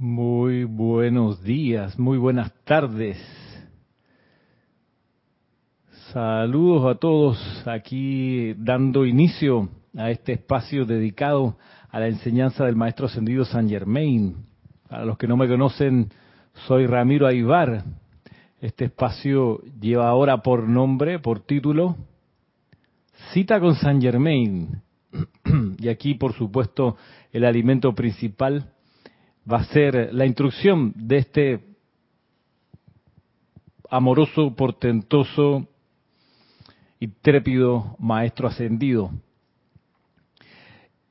Muy buenos días, muy buenas tardes. Saludos a todos aquí dando inicio a este espacio dedicado a la enseñanza del Maestro Ascendido San Germain. Para los que no me conocen, soy Ramiro Aybar. Este espacio lleva ahora por nombre, por título, Cita con San Germain. y aquí, por supuesto, el alimento principal va a ser la instrucción de este amoroso, portentoso y trépido maestro ascendido.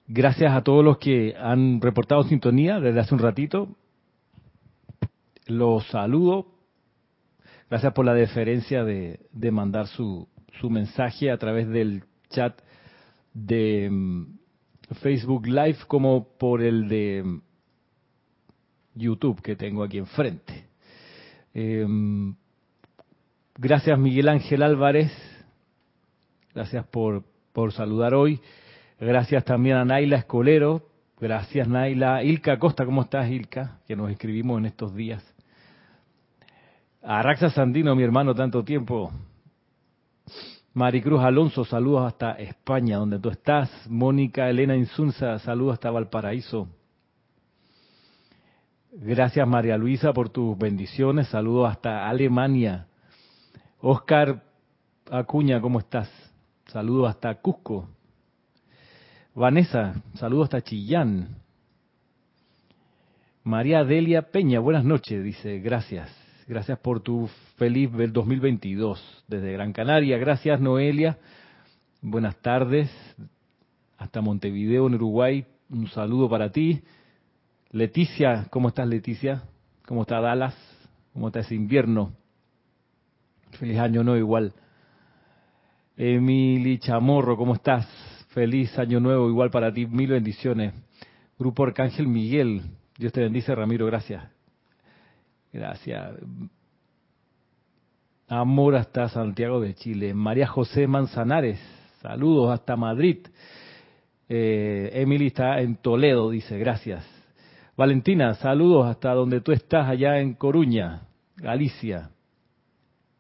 Gracias a todos los que han reportado sintonía desde hace un ratito. Los saludo. Gracias por la deferencia de, mandar su, su mensaje a través del chat de mm, Facebook Live como por el de mm, YouTube que tengo aquí enfrente. Em, gracias Miguel Ángel Álvarez, gracias por, por saludar hoy. Gracias también a Naila Escolero, gracias Naila. Ilka Costa, ¿cómo estás Ilka? Que nos escribimos en estos días. A Raxa Sandino, mi hermano, tanto tiempo. Maricruz Alonso, saludos hasta España, donde tú estás. Mónica Elena Insunza, saludos hasta Valparaíso. Gracias María Luisa por tus bendiciones, saludos hasta Alemania. Oscar Acuña, ¿cómo estás? Saludos hasta Cusco. Vanessa, saludos hasta Chillán. María Delia Peña, buenas noches, dice, gracias. Gracias por tu feliz 2022 desde Gran Canaria. Gracias, Noelia. Buenas tardes. Hasta Montevideo, en Uruguay. Un saludo para ti. Leticia, ¿cómo estás, Leticia? ¿Cómo está Dallas? ¿Cómo está ese invierno? Feliz año nuevo igual. Emily Chamorro, ¿cómo estás? Feliz año nuevo igual para ti. Mil bendiciones. Grupo Arcángel Miguel. Dios te bendice, Ramiro. Gracias. Gracias. Amor hasta Santiago de Chile. María José Manzanares. Saludos hasta Madrid. Eh, Emily está en Toledo, dice. Gracias. Valentina, saludos hasta donde tú estás, allá en Coruña, Galicia.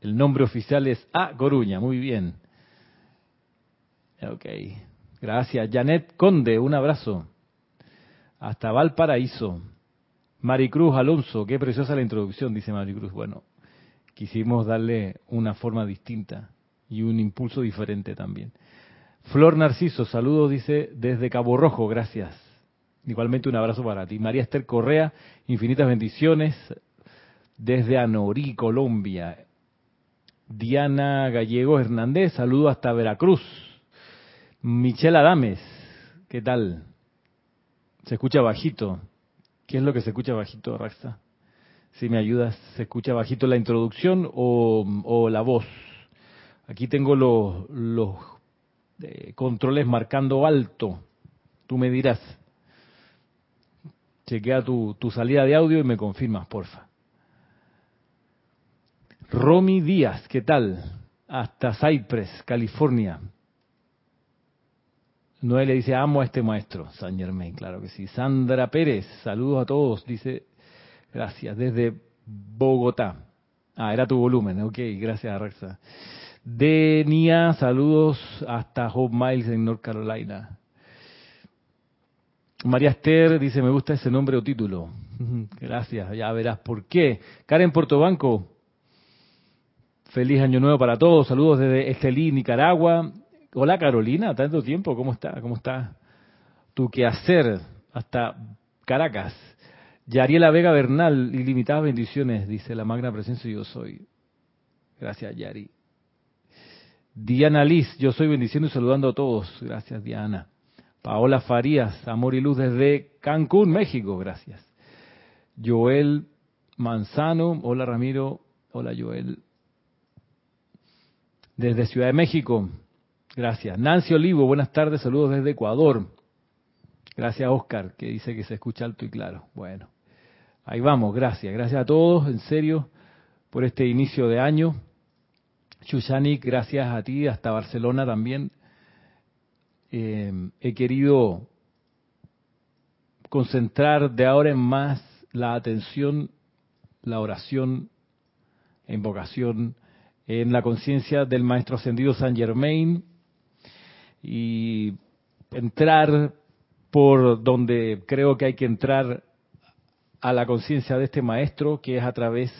El nombre oficial es A Coruña, muy bien. Ok, gracias. Janet Conde, un abrazo. Hasta Valparaíso. Maricruz Alonso, qué preciosa la introducción, dice Maricruz. Bueno, quisimos darle una forma distinta y un impulso diferente también. Flor Narciso, saludos, dice, desde Cabo Rojo, gracias. Igualmente un abrazo para ti. María Esther Correa, infinitas bendiciones desde Anorí, Colombia. Diana Gallego Hernández, saludo hasta Veracruz. Michelle Adames, ¿qué tal? Se escucha bajito. ¿Qué es lo que se escucha bajito, Raxa? Si me ayudas, ¿se escucha bajito la introducción o, la voz? Aquí tengo los, los eh, controles marcando alto. Tú me dirás. Chequea tu, salida de audio y me confirmas, porfa. Romy Díaz, ¿qué tal? Hasta Cypress, California. Noelia dice, amo a este maestro, San Germain, claro que sí. Sandra Pérez, saludos a todos, dice, gracias, desde Bogotá. Ah, era tu volumen, ok, gracias Rexa. Denia, saludos hasta Hope Miles en North Carolina. María Esther dice, me gusta ese nombre o título. Gracias, ya verás por qué. Karen Portobanco, feliz año nuevo para todos. Saludos desde Estelí, Nicaragua. Hola Carolina, tanto tiempo, ¿cómo está? ¿Cómo está tu quehacer hasta Caracas? Yariela Vega Bernal, ilimitadas bendiciones, dice la magna presencia yo soy. Gracias, Yari. Diana Liz, yo soy bendiciendo y saludando a todos. Gracias, Diana. Paola Farías, amor y luz desde Cancún, México, gracias. Joel Manzano, hola Ramiro, hola Joel. Desde Ciudad de México, gracias. Nancy Olivo, buenas tardes, saludos desde Ecuador. Gracias Oscar, que dice que se escucha alto y claro. Bueno, ahí vamos, gracias. Gracias a todos, en serio, por este inicio de año. Chushani, gracias a ti, hasta Barcelona también. Eh, he querido concentrar de ahora en más la atención, la oración, invocación en la conciencia del Maestro Ascendido San Germain y entrar por donde creo que hay que entrar a la conciencia de este maestro, que es a través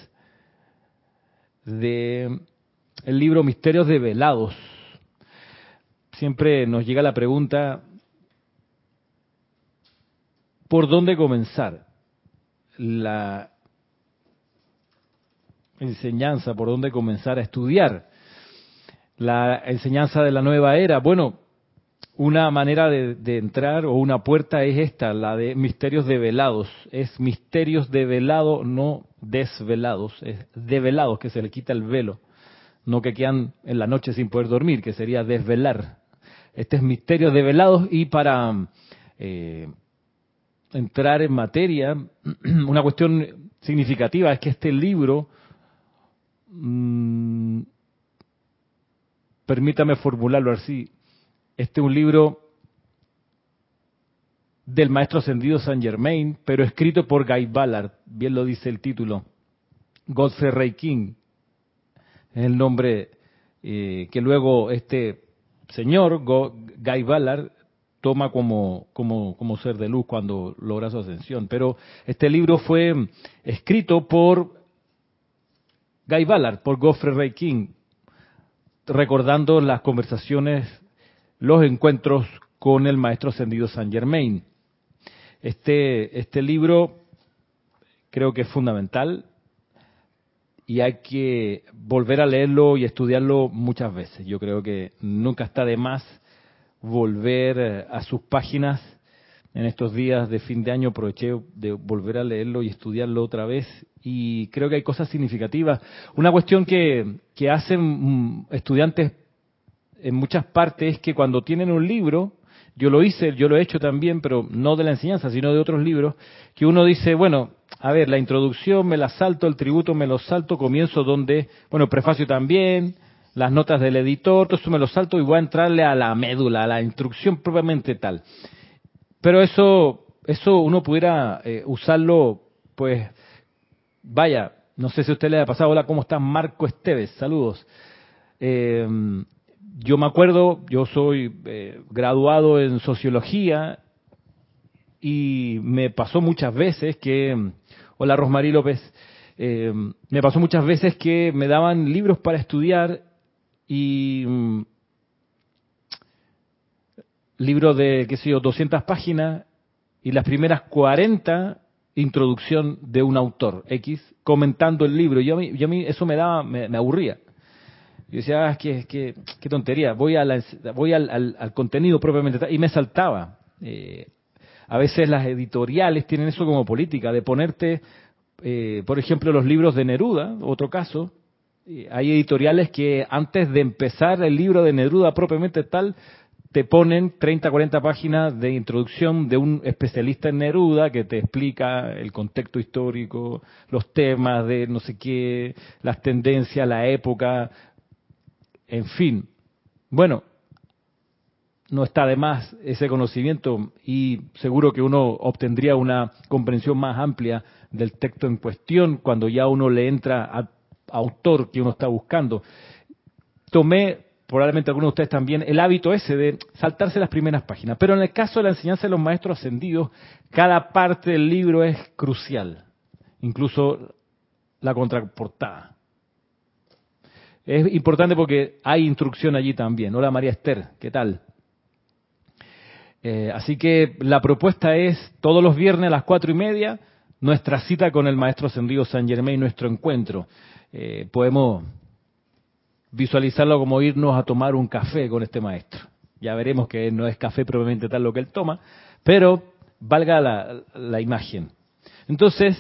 de el libro Misterios de Velados. Siempre nos llega la pregunta, ¿por dónde comenzar? La enseñanza, por dónde comenzar a estudiar. La enseñanza de la nueva era. Bueno, una manera de, entrar o una puerta es esta, la de misterios develados. Es misterios develados, no desvelados, es develados, que se le quita el velo. No que quedan en la noche sin poder dormir, que sería desvelar. Este es misterios develados y para eh, entrar en materia, una cuestión significativa es que este libro Mm, permítame formularlo así, este es un libro del maestro ascendido Saint Germain, pero escrito por Guy Ballard, bien lo dice el título. Godfrey Ray King es el nombre eh, que luego este señor, Guy Ballard, toma como, como, como ser de luz cuando logra su ascensión. Pero este libro fue escrito por Guy Ballard por Godfrey Ray King, recordando las conversaciones, los encuentros con el maestro ascendido Saint Germain. Este, este libro creo que es fundamental y hay que volver a leerlo y estudiarlo muchas veces. Yo creo que nunca está de más volver a sus páginas en estos días de fin de año aproveché de volver a leerlo y estudiarlo otra vez y creo que hay cosas significativas. Una cuestión que, que hacen mm, estudiantes en muchas partes es que cuando tienen un libro, yo lo hice, yo lo he hecho también, pero no de la enseñanza, sino de otros libros, que uno dice, bueno, a ver, la introducción me la salto, el tributo me lo salto, comienzo donde, bueno, prefacio también, las notas del editor, todo eso me lo salto y voy a entrarle a la médula, a la instrucción propiamente tal. Pero eso, eso uno pudiera eh, usarlo, pues, vaya, no sé si a usted le ha pasado, hola, ¿cómo está Marco Esteves? Saludos. Eh, yo me acuerdo, yo soy eh, graduado en sociología y me pasó muchas veces que, hola Rosmarí López, me pasó muchas veces que me daban libros para estudiar y mm, libro de, qué sé yo, 200 páginas y las primeras 40 introducción de un autor X comentando el libro. Yo a mí, yo a eso me daba, me, aburría. Yo decía, ah, qué, qué, qué tontería, voy, a la, voy al, al, contenido propiamente y me saltaba. Eh, a veces las editoriales tienen eso como política, de ponerte, eh, por ejemplo, los libros de Neruda, otro caso, hay editoriales que antes de empezar el libro de Neruda propiamente tal, te ponen 30, 40 páginas de introducción de un especialista en Neruda que te explica el contexto histórico, los temas de no sé qué, las tendencias, la época, en fin. Bueno, no está de más ese conocimiento y seguro que uno obtendría una comprensión más amplia del texto en cuestión cuando ya uno le entra al autor que uno está buscando. Tomé probablemente algunos de ustedes también, el hábito ese de saltarse las primeras páginas. Pero en el caso de la enseñanza de los maestros ascendidos, cada parte del libro es crucial, incluso la contraportada. Es importante porque hay instrucción allí también. Hola María Esther, ¿qué tal? Eh, así que la propuesta es todos los viernes a las cuatro y media, nuestra cita con el Maestro Ascendido San Germain, nuestro encuentro. Eh, podemos visualizarlo como irnos a tomar un café con este maestro. Ya veremos que no es café probablemente tal lo que él toma, pero valga la, la imagen. Entonces,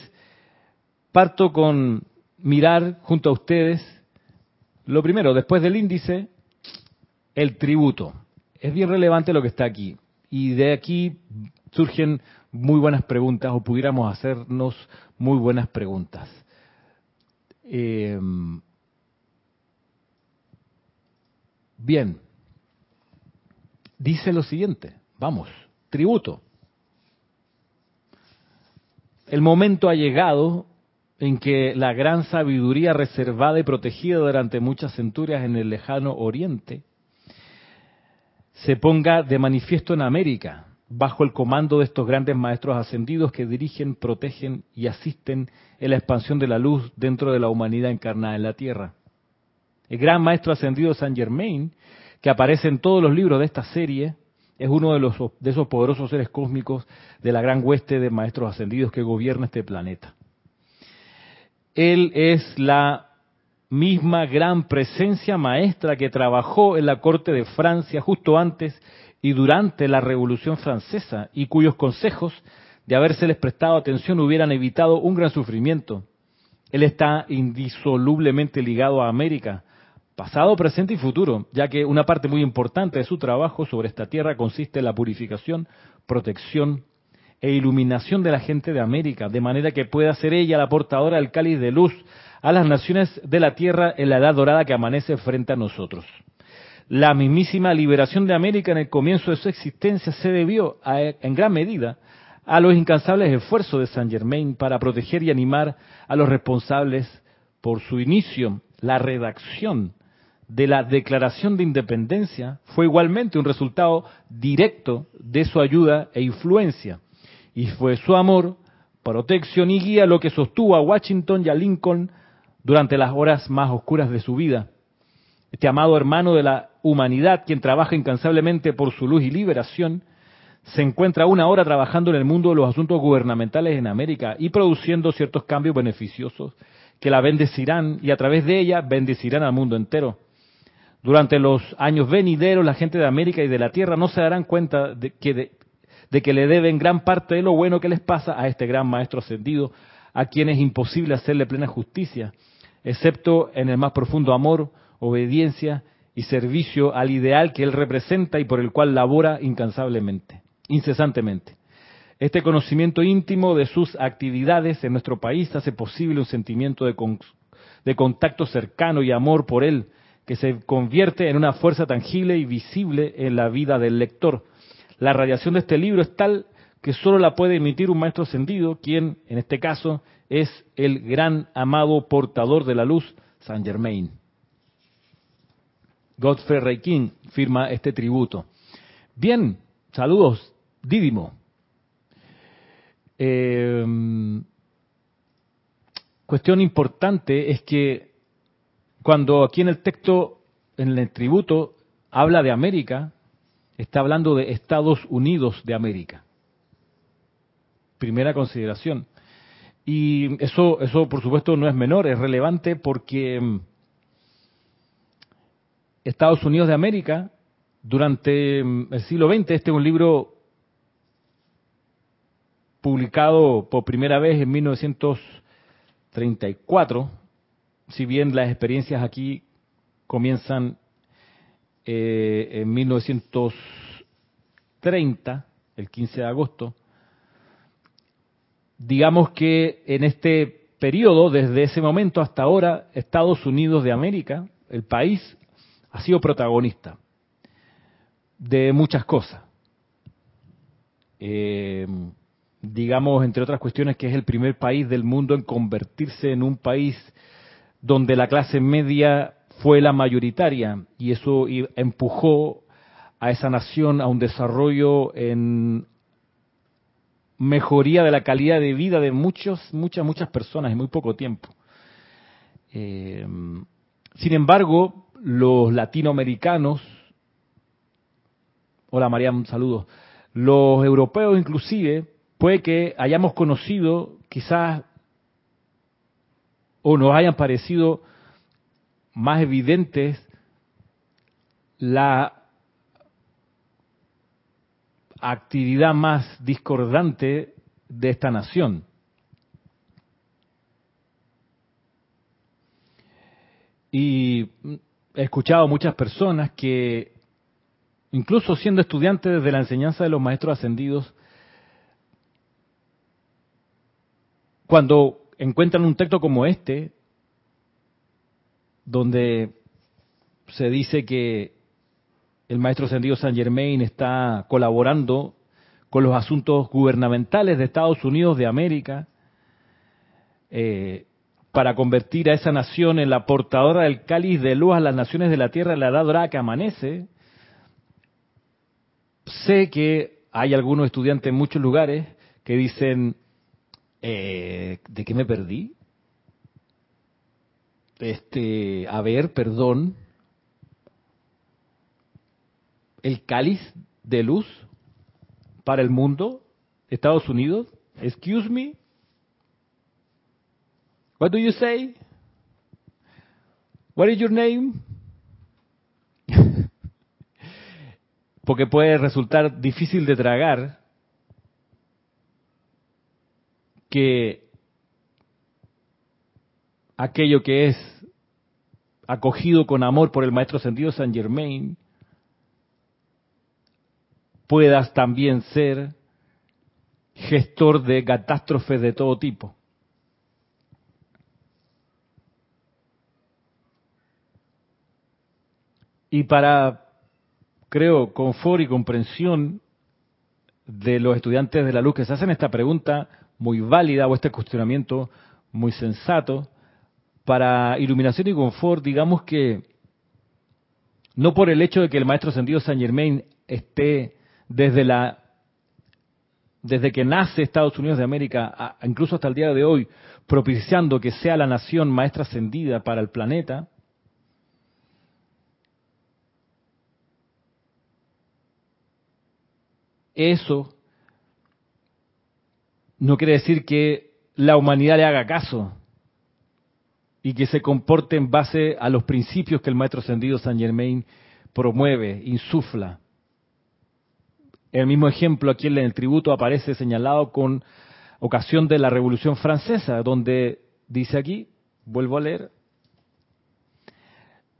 parto con mirar junto a ustedes, lo primero, después del índice, el tributo. Es bien relevante lo que está aquí. Y de aquí surgen muy buenas preguntas, o pudiéramos hacernos muy buenas preguntas. Eh, Bien, dice lo siguiente, vamos, tributo. el momento ha llegado en que la gran sabiduría reservada y protegida durante muchas centurias en el lejano oriente se ponga de manifiesto en América, bajo el comando de estos grandes maestros ascendidos que dirigen, protegen y asisten en la expansión de la luz dentro de la humanidad encarnada en la Tierra. El gran maestro ascendido Saint Germain, que aparece en todos los libros de esta serie, es uno de, los, de esos poderosos seres cósmicos de la gran hueste de maestros ascendidos que gobierna este planeta. Él es la misma gran presencia maestra que trabajó en la corte de Francia justo antes y durante la Revolución Francesa y cuyos consejos, de habérseles prestado atención, hubieran evitado un gran sufrimiento. Él está indisolublemente ligado a América, pasado, presente y futuro, ya que una parte muy importante de su trabajo sobre esta tierra consiste en la purificación, protección e iluminación de la gente de América, de manera que pueda ser ella la portadora del cáliz de luz a las naciones de la tierra en la edad dorada que amanece frente a nosotros. La mismísima liberación de América en el comienzo de su existencia se debió en gran medida a los incansables esfuerzos de Saint Germain para proteger y animar a los responsables por su inicio, la redacción de la Declaración de Independencia fue igualmente un resultado directo de su ayuda e influencia, y fue su amor, protección y guía lo que sostuvo a Washington y a Lincoln durante las horas más oscuras de su vida. Este amado hermano de la humanidad, quien trabaja incansablemente por su luz y liberación, se encuentra una hora trabajando en el mundo de los asuntos gubernamentales en América y produciendo ciertos cambios beneficiosos que la bendecirán y a través de ella bendecirán al mundo entero. Durante los años venideros, la gente de América y de la Tierra no se darán cuenta de que, de, que le deben gran parte de lo bueno que les pasa a este gran Maestro ascendido, a quien es imposible hacerle plena justicia, excepto en el más profundo amor, obediencia y servicio al ideal que él representa y por el cual labora incansablemente, incesantemente. Este conocimiento íntimo de sus actividades en nuestro país hace posible un sentimiento de, de contacto cercano y amor por él, que se convierte en una fuerza tangible y visible en la vida del lector. La radiación de este libro es tal que solo la puede emitir un maestro ascendido, quien, en este caso, es el gran amado portador de la luz, Saint Germain. Godfrey Reikin firma este tributo. Bien, saludos, Dídimo. Eh, cuestión importante es que cuando aquí en el texto, en el tributo, habla de América, está hablando de Estados Unidos de América. Primera consideración. Y eso, eso por supuesto no es menor, es relevante porque mm, Estados Unidos de América, durante mm, el siglo XX, este es un libro publicado por primera vez en 1934, si bien las experiencias aquí comienzan eh, en 1930, el 15 de agosto, digamos que en este periodo, desde ese momento hasta ahora, Estados Unidos de América, el país, ha sido protagonista de muchas cosas. Eh, digamos, entre otras cuestiones, que es el primer país del mundo en convertirse en un país donde la clase media fue la mayoritaria y eso empujó a esa nación a un desarrollo en mejoría de la calidad de vida de muchos, muchas, muchas personas en muy poco tiempo. Eh, sin embargo, los latinoamericanos, hola María, un saludo, los europeos inclusive, puede que hayamos conocido quizás o nos hayan parecido más evidentes la actividad más discordante de esta nación. Y he escuchado muchas personas que, incluso siendo estudiantes de la enseñanza de los maestros ascendidos, cuando encuentran un texto como este, donde se dice que el maestro ascendido San Germain está colaborando con los asuntos gubernamentales de Estados Unidos de América, eh, para convertir a esa nación en la portadora del cáliz de luz a las naciones de la tierra en la edad dorada que amanece. Sé que hay algunos estudiantes en muchos lugares que dicen, eh, ¿de qué me perdí? Este, a ver, perdón, el cáliz de luz para el mundo, Estados Unidos, excuse me, what do you say? What is your name? Porque puede resultar difícil de tragar que aquello que es acogido con amor por el maestro sentido Saint Germain puedas también ser gestor de catástrofes de todo tipo. Y para, creo, confort y comprensión de los estudiantes de la luz que se hacen esta pregunta muy válida o este cuestionamiento muy sensato, para iluminación y confort, digamos que no por el hecho de que el maestro sentido Saint Germain esté desde la desde que nace Estados Unidos de América, incluso hasta el día de hoy, propiciando que sea la nación maestra ascendida para el planeta, eso no quiere decir que la humanidad le haga caso y que se comporte en base a los principios que el maestro ascendido Saint Germain promueve, insufla. El mismo ejemplo aquí en el tributo aparece señalado con ocasión de la Revolución Francesa, donde dice aquí, vuelvo a leer,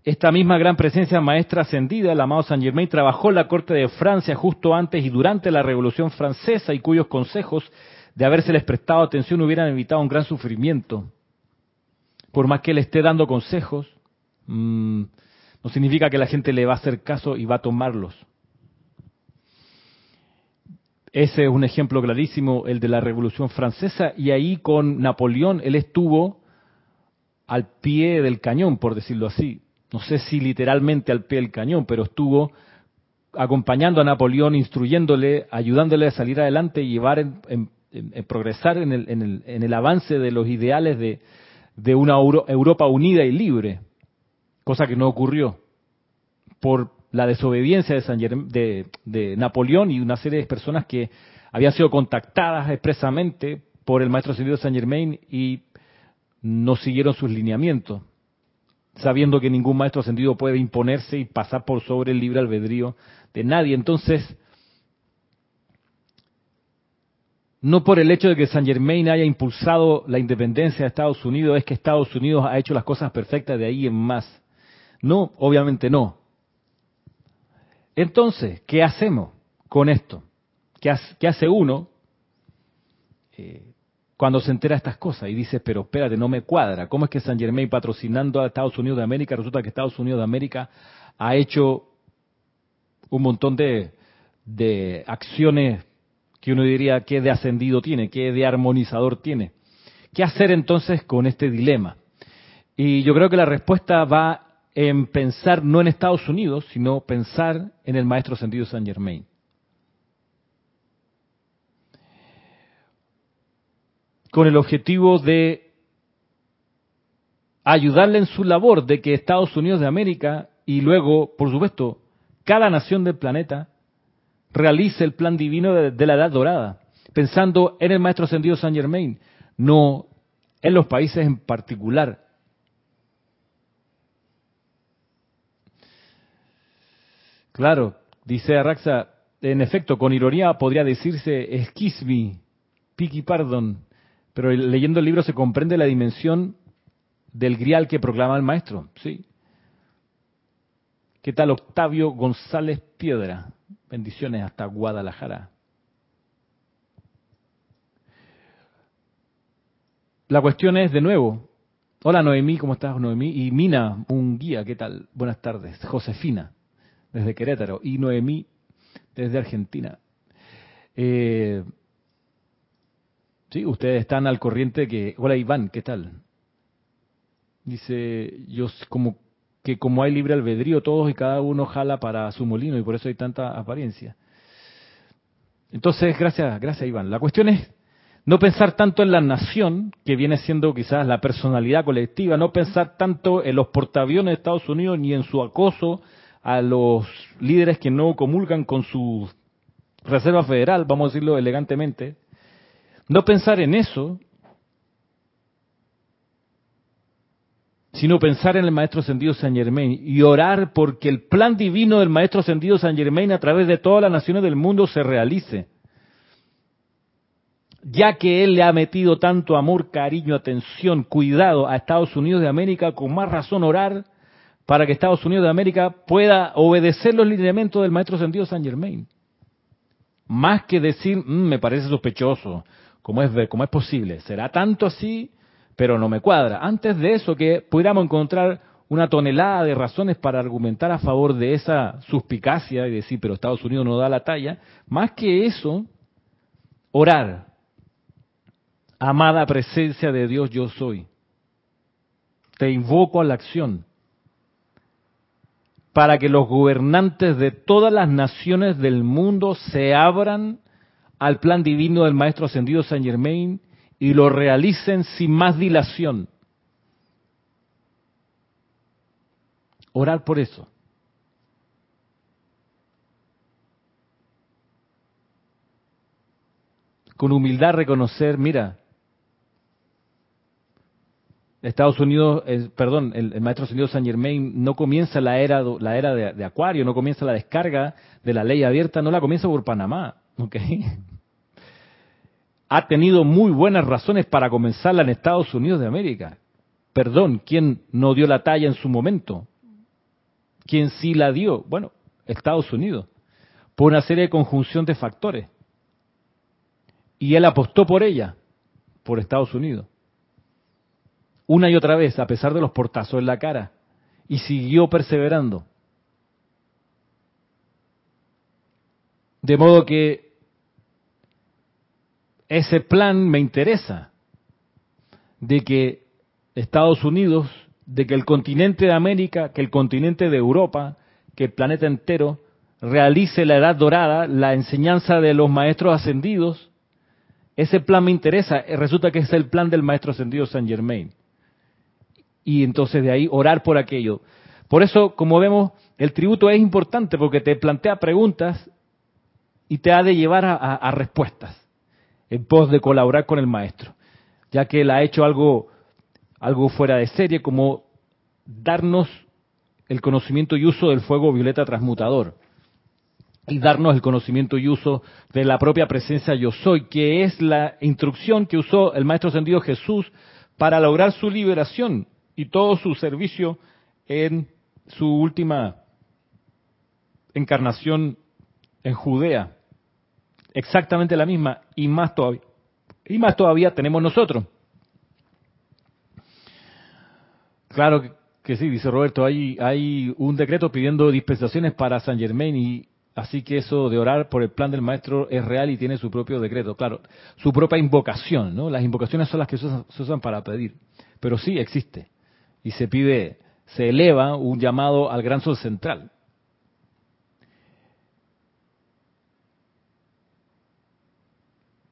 esta misma gran presencia maestra ascendida, el amado Saint Germain, trabajó en la corte de Francia justo antes y durante la Revolución Francesa y cuyos consejos, de habérseles prestado atención, hubieran evitado un gran sufrimiento. Por más que él esté dando consejos, mmm, no significa que la gente le va a hacer caso y va a tomarlos. Ese es un ejemplo clarísimo, el de la Revolución Francesa, y ahí con Napoleón él estuvo al pie del cañón, por decirlo así. No sé si literalmente al pie del cañón, pero estuvo acompañando a Napoleón, instruyéndole, ayudándole a salir adelante y llevar en, progresar en el, en el, avance de los ideales de, de una Europa unida y libre, cosa que no ocurrió por la desobediencia de, de, Napoleón y una serie de personas que habían sido contactadas expresamente por el maestro ascendido Saint Germain y no siguieron sus lineamientos, sabiendo que ningún maestro ascendido puede imponerse y pasar por sobre el libre albedrío de nadie. Entonces, no por el hecho de que Saint Germain haya impulsado la independencia de Estados Unidos, es que Estados Unidos ha hecho las cosas perfectas de ahí en más. No, obviamente no. Entonces, ¿qué hacemos con esto? ¿Qué hace, uno eh, cuando se entera de estas cosas y dice, pero espérate, no me cuadra? ¿Cómo es que San Germain patrocinando a Estados Unidos de América, resulta que Estados Unidos de América ha hecho un montón de acciones que uno diría que de ascendido tiene, que de armonizador tiene? ¿Qué hacer entonces con este dilema? Y yo creo que la respuesta va en pensar no en Estados Unidos, sino pensar en el maestro sentido Saint Germain. Con el objetivo de ayudarle en su labor de que Estados Unidos de América y luego, por supuesto, cada nación del planeta realice el plan divino de, la Edad Dorada, pensando en el Maestro Ascendido Saint Germain, no en los países en particular Claro, dice Arraxa, en efecto, con ironía podría decirse excuse me, piki pardon, pero leyendo el libro se comprende la dimensión del grial que proclama el maestro, ¿sí? ¿Qué tal Octavio González Piedra? Bendiciones hasta Guadalajara. La cuestión es, de nuevo, hola Noemí, ¿cómo estás Noemí? Y Mina, un guía, ¿qué tal? Buenas tardes. Josefina desde Querétaro, y Noemí desde Argentina. Eh, Sí, ustedes están al corriente que... Hola Iván, ¿qué tal? Dice, yo como que como hay libre albedrío, todos y cada uno jala para su molino y por eso hay tanta apariencia. Entonces, gracias, gracias Iván. La cuestión es no pensar tanto en la nación, que viene siendo quizás la personalidad colectiva, no pensar tanto en los portaaviones de Estados Unidos ni en su acoso a los líderes que no comulgan con su Reserva Federal, vamos a decirlo elegantemente. No pensar en eso, sino pensar en el Maestro Ascendido San Germain y orar porque el plan divino del Maestro Ascendido San Germain a través de todas las naciones del mundo se realice. Ya que Él le ha metido tanto amor, cariño, atención, cuidado a Estados Unidos de América, con más razón orar para que Estados Unidos de América pueda obedecer los lineamientos del Maestro Ascendido San Germain. Más que decir, mm, me parece sospechoso, ¿cómo es, ¿cómo es posible? ¿Será tanto así? Pero no me cuadra. Antes de eso, que pudiéramos encontrar una tonelada de razones para argumentar a favor de esa suspicacia y decir, pero Estados Unidos no da la talla, más que eso, orar. Amada presencia de Dios, yo soy. Te invoco a la acción para que los gobernantes de todas las naciones del mundo se abran al plan divino del Maestro Ascendido San Germain y lo realicen sin más dilación. Orar por eso. Con humildad reconocer, mira, Estados Unidos, perdón, el, maestro ascendido San Germain no comienza la era, la era de, de, Acuario, no comienza la descarga de la ley abierta, no la comienza por Panamá, ¿ok? Ha tenido muy buenas razones para comenzarla en Estados Unidos de América. Perdón, ¿quién no dio la talla en su momento? ¿Quién sí la dio? Bueno, Estados Unidos, por una serie de conjunción de factores. Y él apostó por ella, por Estados Unidos. Una y otra vez, a pesar de los portazos en la cara. Y siguió perseverando. De modo que ese plan me interesa, de que Estados Unidos, de que el continente de América, que el continente de Europa, que el planeta entero realice la edad dorada, la enseñanza de los maestros ascendidos, ese plan me interesa, resulta que es el plan del maestro ascendido Saint Germain. Y entonces de ahí orar por aquello. Por eso, como vemos, el tributo es importante porque te plantea preguntas y te ha de llevar a, a respuestas en pos de colaborar con el maestro, ya que él ha hecho algo, algo fuera de serie como darnos el conocimiento y uso del fuego violeta transmutador y darnos el conocimiento y uso de la propia presencia yo soy, que es la instrucción que usó el Maestro Ascendido Jesús para lograr su liberación y todo su servicio en su última encarnación en Judea exactamente la misma y más todavía. Y más todavía tenemos nosotros. Claro que, sí, dice Roberto, hay, hay un decreto pidiendo dispensaciones para San Germain y así que eso de orar por el plan del maestro es real y tiene su propio decreto, claro, su propia invocación, ¿no? Las invocaciones son las que se usan, se usan para pedir, pero sí existe y se pide, se eleva un llamado al gran sol central.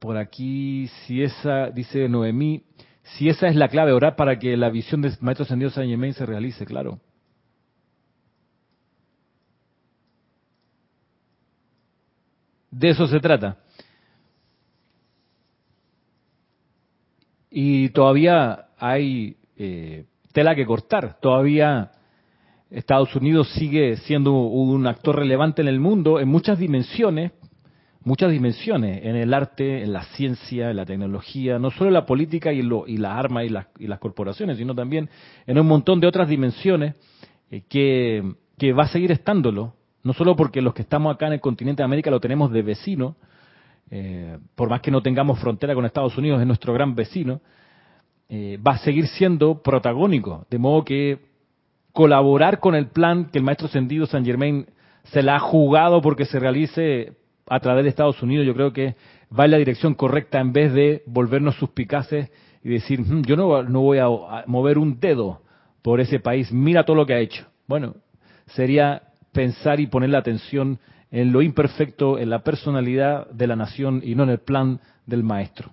Por aquí, si esa, dice Noemí, si esa es la clave, orar para que la visión del Maestro Ascendido San Germain se realice, claro. De eso se trata. Y todavía hay eh, tela que cortar. Todavía Estados Unidos sigue siendo un actor relevante en el mundo en muchas dimensiones, muchas dimensiones en el arte, en la ciencia, en la tecnología, no solo en la política y, lo, y las armas y las, y las corporaciones, sino también en un montón de otras dimensiones eh, que, va a seguir estándolo, no solo porque los que estamos acá en el continente de América lo tenemos de vecino, eh, por más que no tengamos frontera con Estados Unidos, es nuestro gran vecino, eh, va a seguir siendo protagónico, de modo que colaborar con el plan que el maestro Sendido San Germain se la ha jugado porque se realice a través de Estados Unidos, yo creo que va en la dirección correcta en vez de volvernos suspicaces y decir, "Mm, yo no, no voy a, mover un dedo por ese país, mira todo lo que ha hecho. Bueno, sería pensar y poner la atención en lo imperfecto, en la personalidad de la nación y no en el plan del maestro.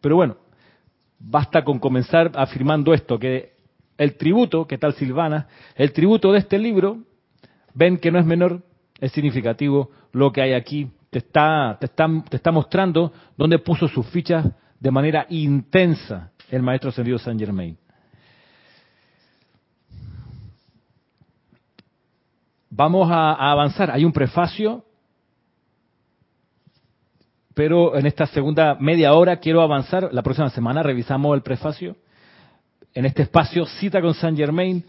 Pero bueno, basta con comenzar afirmando esto, que el tributo, ¿qué tal Silvana? El tributo de este libro, ven que no es menor, es significativo lo que hay aquí. Te está, te está, te está mostrando dónde puso sus fichas de manera intensa el maestro ascendido Saint Germain. Vamos a, avanzar. Hay un prefacio pero en esta segunda media hora quiero avanzar. La próxima semana revisamos el prefacio. En este espacio, cita con Saint Germain.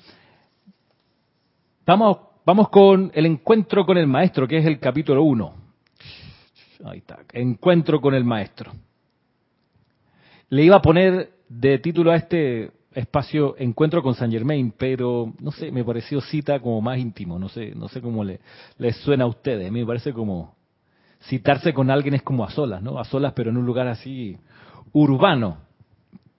Vamos, vamos con el encuentro con el maestro, que es el capítulo 1. Encuentro con el maestro. Le iba a poner de título a este espacio Encuentro con Saint Germain, pero no sé, me pareció cita como más íntimo, no sé, no sé cómo le, le suena a ustedes, a mí me parece como citarse con alguien es como a solas, ¿no? A solas, pero en un lugar así urbano.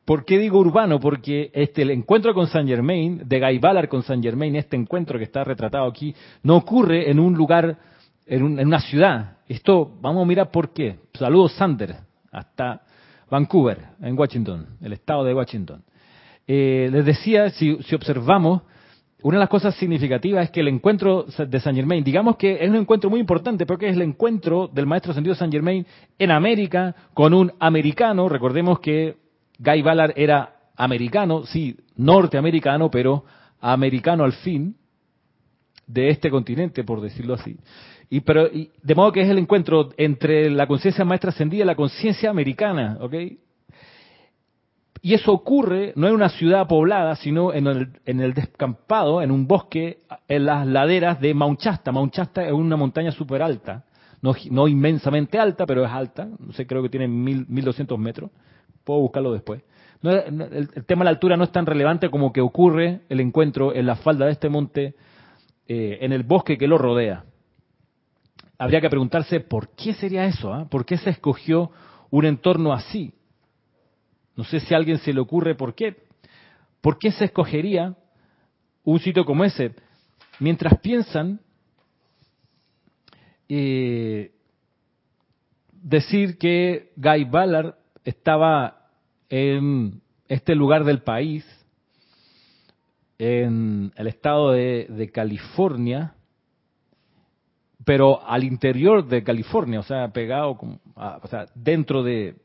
¿Por qué digo urbano? Porque este el encuentro con Saint Germain, de Guy Ballard con Saint Germain, este encuentro que está retratado aquí, no ocurre en un lugar, en, una ciudad. Esto, vamos a mirar por qué. Saludos, Sander, hasta Vancouver, en Washington, el estado de Washington. Eh, les decía, si, si observamos, una de las cosas significativas es que el encuentro de Saint Germain, digamos que es un encuentro muy importante porque es el encuentro del maestro sentido Saint Germain en América con un americano. Recordemos que Guy Ballard era americano, sí, norteamericano, pero americano al fin de este continente, por decirlo así. Y, pero, de modo que es el encuentro entre la conciencia maestra ascendida y la conciencia americana, ¿ok? Y eso ocurre no en una ciudad poblada, sino en el, descampado, en un bosque, en las laderas de Mount Shasta. Mount Shasta es una montaña súper alta, no, inmensamente alta, pero es alta. No sé, creo que tiene mil, 1200 metros. Puedo buscarlo después. el, tema de la altura no es tan relevante como que ocurre el encuentro en la falda de este monte, eh, en el bosque que lo rodea. Habría que preguntarse por qué sería eso, ah? ¿por qué se escogió un entorno así? No sé si a alguien se le ocurre por qué. ¿Por qué se escogería un sitio como ese? Mientras piensan, eh, decir que Guy Ballard estaba en este lugar del país, en el estado de, California, pero al interior de California, o sea, pegado, o sea, dentro de,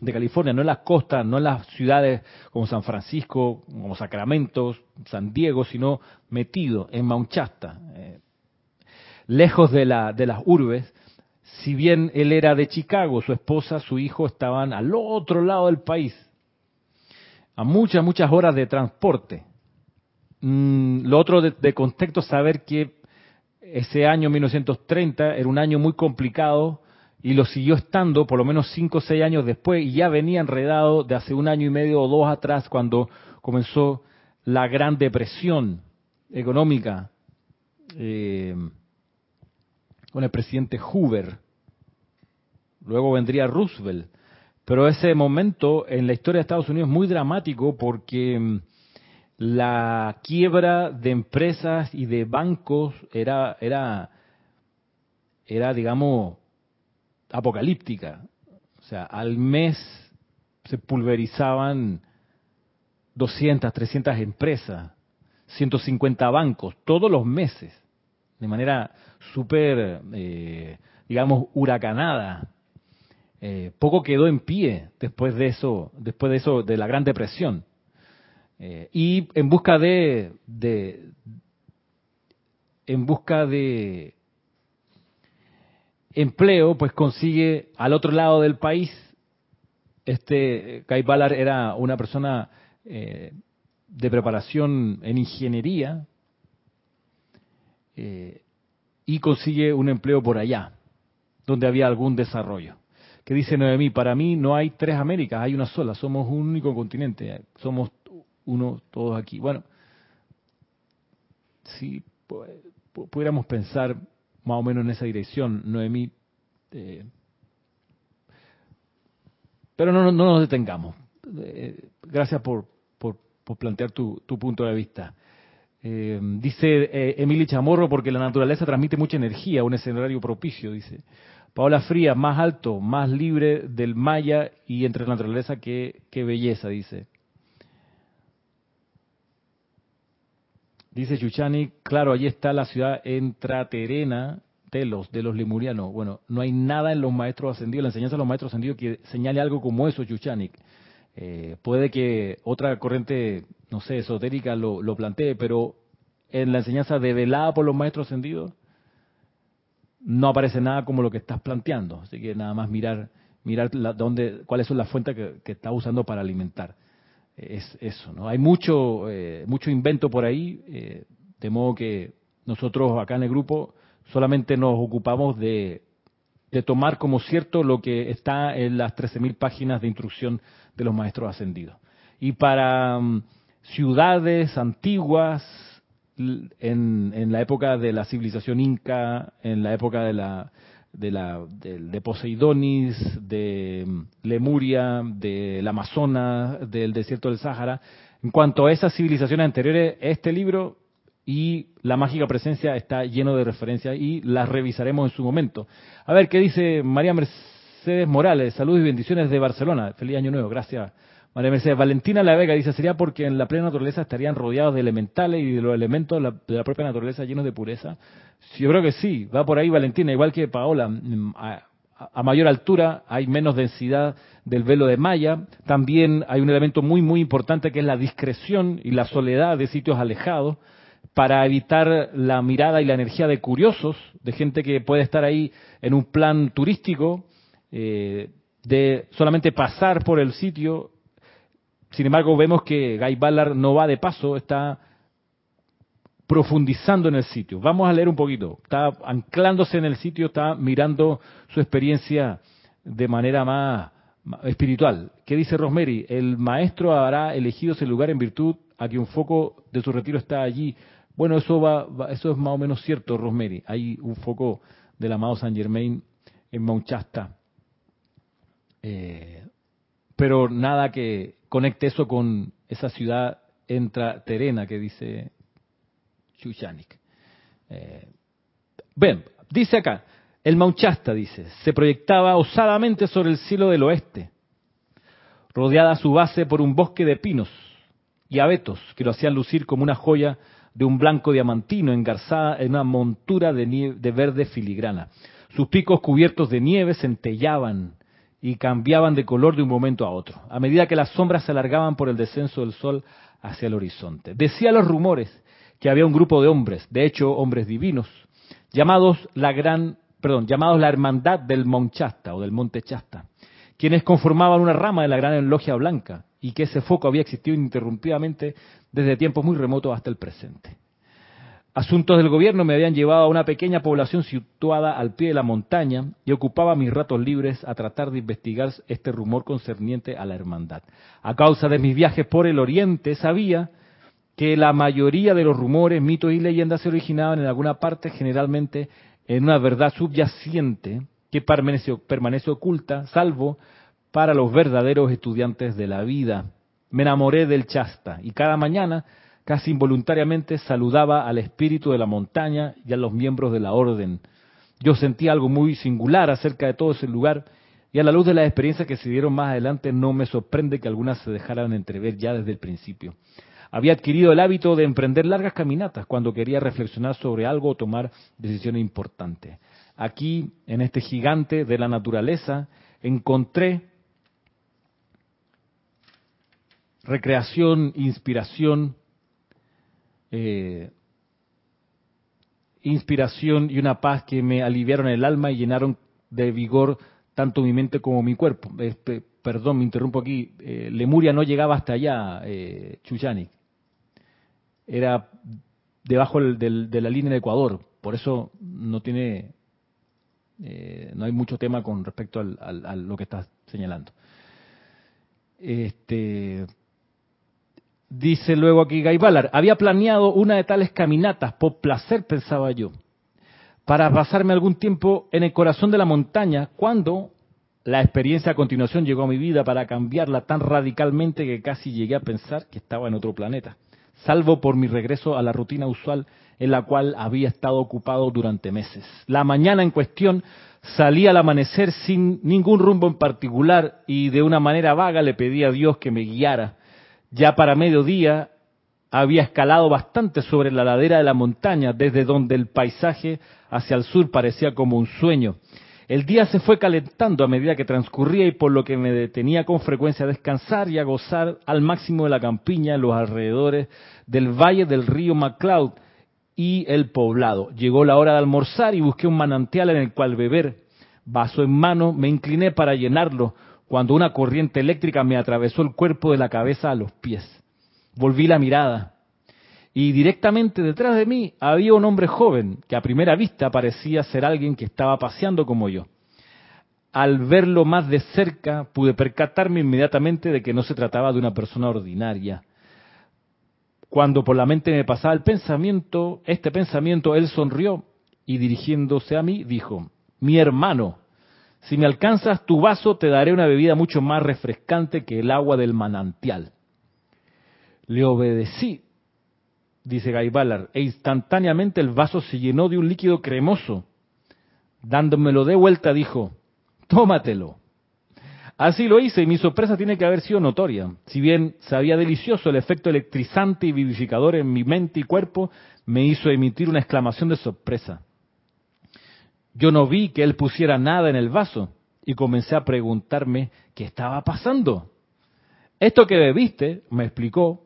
de California, no en las costas, no en las ciudades como San Francisco, como Sacramento, San Diego, sino metido en Mount Shasta, eh, lejos de, la, de las urbes. Si bien él era de Chicago, su esposa, su hijo estaban al otro lado del país, a muchas, muchas horas de transporte. Mm, lo otro de, de contexto, saber que ese año 1930 era un año muy complicado y lo siguió estando por lo menos cinco o seis años después y ya venía enredado de hace un año y medio o dos atrás cuando comenzó la gran depresión económica eh, con el presidente Hoover. Luego vendría Roosevelt. Pero ese momento en la historia de Estados Unidos es muy dramático porque mm, la quiebra de empresas y de bancos era, era, era digamos, apocalíptica. O sea, al mes se pulverizaban 200, 300 empresas, 150 bancos, todos los meses, de manera súper, eh, digamos, huracanada. Eh, poco quedó en pie después de eso, después de eso, de la Gran Depresión. Eh, y en busca de, en busca de empleo, pues consigue al otro lado del país. Este Kai Ballard era una persona eh, de preparación en ingeniería eh, y consigue un empleo por allá, donde había algún desarrollo. Que dice Noemí, para mí no hay tres Américas, hay una sola, somos un único continente, somos uno todos aquí. Bueno, si pudiéramos pensar más o menos en esa dirección, Noemí. Eh, pero no, no, nos detengamos. Eh, gracias por, por, plantear tu, tu, punto de vista. Eh, dice Emily Chamorro, porque la naturaleza transmite mucha energía, un escenario propicio, dice. Paola Fría, más alto, más libre del maya y entre la naturaleza que, que belleza, dice. Dice Chuchani, claro, allí está la ciudad entraterena de los, de los lemurianos. Bueno, no hay nada en los maestros ascendidos, la enseñanza de los maestros ascendidos que señale algo como eso, Chuchani. Eh, puede que otra corriente, no sé, esotérica lo, lo plantee, pero en la enseñanza develada por los maestros ascendidos no aparece nada como lo que estás planteando. Así que nada más mirar, mirar la, dónde, cuáles son las fuentes que, que estás usando para alimentar es eso, ¿no? Hay mucho, eh, mucho invento por ahí, eh, de modo que nosotros acá en el grupo solamente nos ocupamos de, de tomar como cierto lo que está en las 13.000 páginas de instrucción de los maestros ascendidos. Y para mm, ciudades antiguas, en, en la época de la civilización inca, en la época de la de, la, de, Poseidonis, de mm, Lemuria, del Amazonas, del desierto del Sáhara. En cuanto a esas civilizaciones anteriores, este libro y la mágica presencia está lleno de referencias y las revisaremos en su momento. A ver, ¿qué dice María Mercedes Morales? Saludos y bendiciones de Barcelona. Feliz año nuevo, gracias. María Mercedes, Valentina La Vega dice, sería porque en la plena naturaleza estarían rodeados de elementales y de los elementos de la propia naturaleza llenos de pureza. Yo creo que sí, va por ahí Valentina, igual que Paola. Mm, a, mayor altura hay menos densidad del velo de Maya. También hay un elemento muy, muy importante que es la discreción y la soledad de sitios alejados para evitar la mirada y la energía de curiosos, de gente que puede estar ahí en un plan turístico, eh, de solamente pasar por el sitio. Sin embargo, vemos que Guy Ballard no va de paso, está profundizando en el sitio. Vamos a leer un poquito. Está anclándose en el sitio, está mirando su experiencia de manera más, espiritual. ¿Qué dice Rosemary? El maestro habrá elegido ese lugar en virtud a que un foco de su retiro está allí. Bueno, eso va, eso es más o menos cierto, Rosemary. Hay un foco del amado Saint Germain en Mount Shasta. Eh, pero nada que conecte eso con esa ciudad entra-terena que dice Chuchanik. Eh, dice acá, el Mauchasta, dice, se proyectaba osadamente sobre el cielo del oeste, rodeada a su base por un bosque de pinos y abetos que lo hacían lucir como una joya de un blanco diamantino engarzada en una montura de, de verde filigrana. Sus picos cubiertos de nieve centellaban y cambiaban de color de un momento a otro, a medida que las sombras se alargaban por el descenso del sol hacia el horizonte. Decía los rumores que había un grupo de hombres, de hecho hombres divinos, llamados la gran, perdón, llamados la hermandad del Monchasta o del Monte Chasta, quienes conformaban una rama de la gran logia blanca y que ese foco había existido ininterrumpidamente desde tiempos muy remotos hasta el presente. Asuntos del gobierno me habían llevado a una pequeña población situada al pie de la montaña y ocupaba mis ratos libres a tratar de investigar este rumor concerniente a la hermandad. A causa de mis viajes por el oriente sabía que la mayoría de los rumores, mitos y leyendas se originaban en alguna parte, generalmente en una verdad subyacente que permanece, permanece oculta, salvo para los verdaderos estudiantes de la vida. Me enamoré del chasta y cada mañana, casi involuntariamente, saludaba al espíritu de la montaña y a los miembros de la orden. Yo sentía algo muy singular acerca de todo ese lugar y a la luz de las experiencias que se dieron más adelante no me sorprende que algunas se dejaran entrever ya desde el principio. Había adquirido el hábito de emprender largas caminatas cuando quería reflexionar sobre algo o tomar decisiones importantes. Aquí, en este gigante de la naturaleza, encontré recreación, inspiración, eh, inspiración y una paz que me aliviaron el alma y llenaron de vigor tanto mi mente como mi cuerpo. perdón, me interrumpo aquí. Eh, Lemuria no llegaba hasta allá, eh, era debajo de la línea de Ecuador, por eso no tiene, eh, no hay mucho tema con respecto a lo que estás señalando. Este, dice luego aquí Guy había planeado una de tales caminatas por placer, pensaba yo, para pasarme algún tiempo en el corazón de la montaña, cuando La experiencia a continuación llegó a mi vida para cambiarla tan radicalmente que casi llegué a pensar que estaba en otro planeta, salvo por mi regreso a la rutina usual en la cual había estado ocupado durante meses. La mañana en cuestión salí al amanecer sin ningún rumbo en particular y de una manera vaga le pedí a Dios que me guiara. Ya para mediodía había escalado bastante sobre la ladera de la montaña, desde donde el paisaje hacia el sur parecía como un sueño. El día se fue calentando a medida que transcurría y por lo que me detenía con frecuencia a descansar y a gozar al máximo de la campiña los alrededores del valle del río MacLeod, y el poblado. Llegó la hora de almorzar y busqué un manantial en el cual beber. Vaso en mano, me incliné para llenarlo, cuando una corriente eléctrica me atravesó el cuerpo de la cabeza a los pies. Volví la mirada y directamente detrás de mí había un hombre joven que a primera vista parecía ser alguien que estaba paseando como yo. Al verlo más de cerca pude percatarme inmediatamente de que no se trataba de una persona ordinaria cuando por la mente me pasaba el pensamiento, este pensamiento, él sonrió y dirigiéndose a mí dijo, mi hermano, si me alcanzas tu vaso te daré una bebida mucho más refrescante que el agua del manantial. Le obedecí, dice Guy Ballard, e instantáneamente el vaso se llenó de un líquido cremoso. Dándomelo de vuelta dijo, tómatelo. Así lo hice y mi sorpresa tiene que haber sido notoria. Si bien sabía delicioso, el efecto electrizante y vivificador en mi mente y cuerpo me hizo emitir una exclamación de sorpresa. Yo no vi que él pusiera nada en el vaso y comencé a preguntarme qué estaba pasando. Esto que bebiste, me explicó,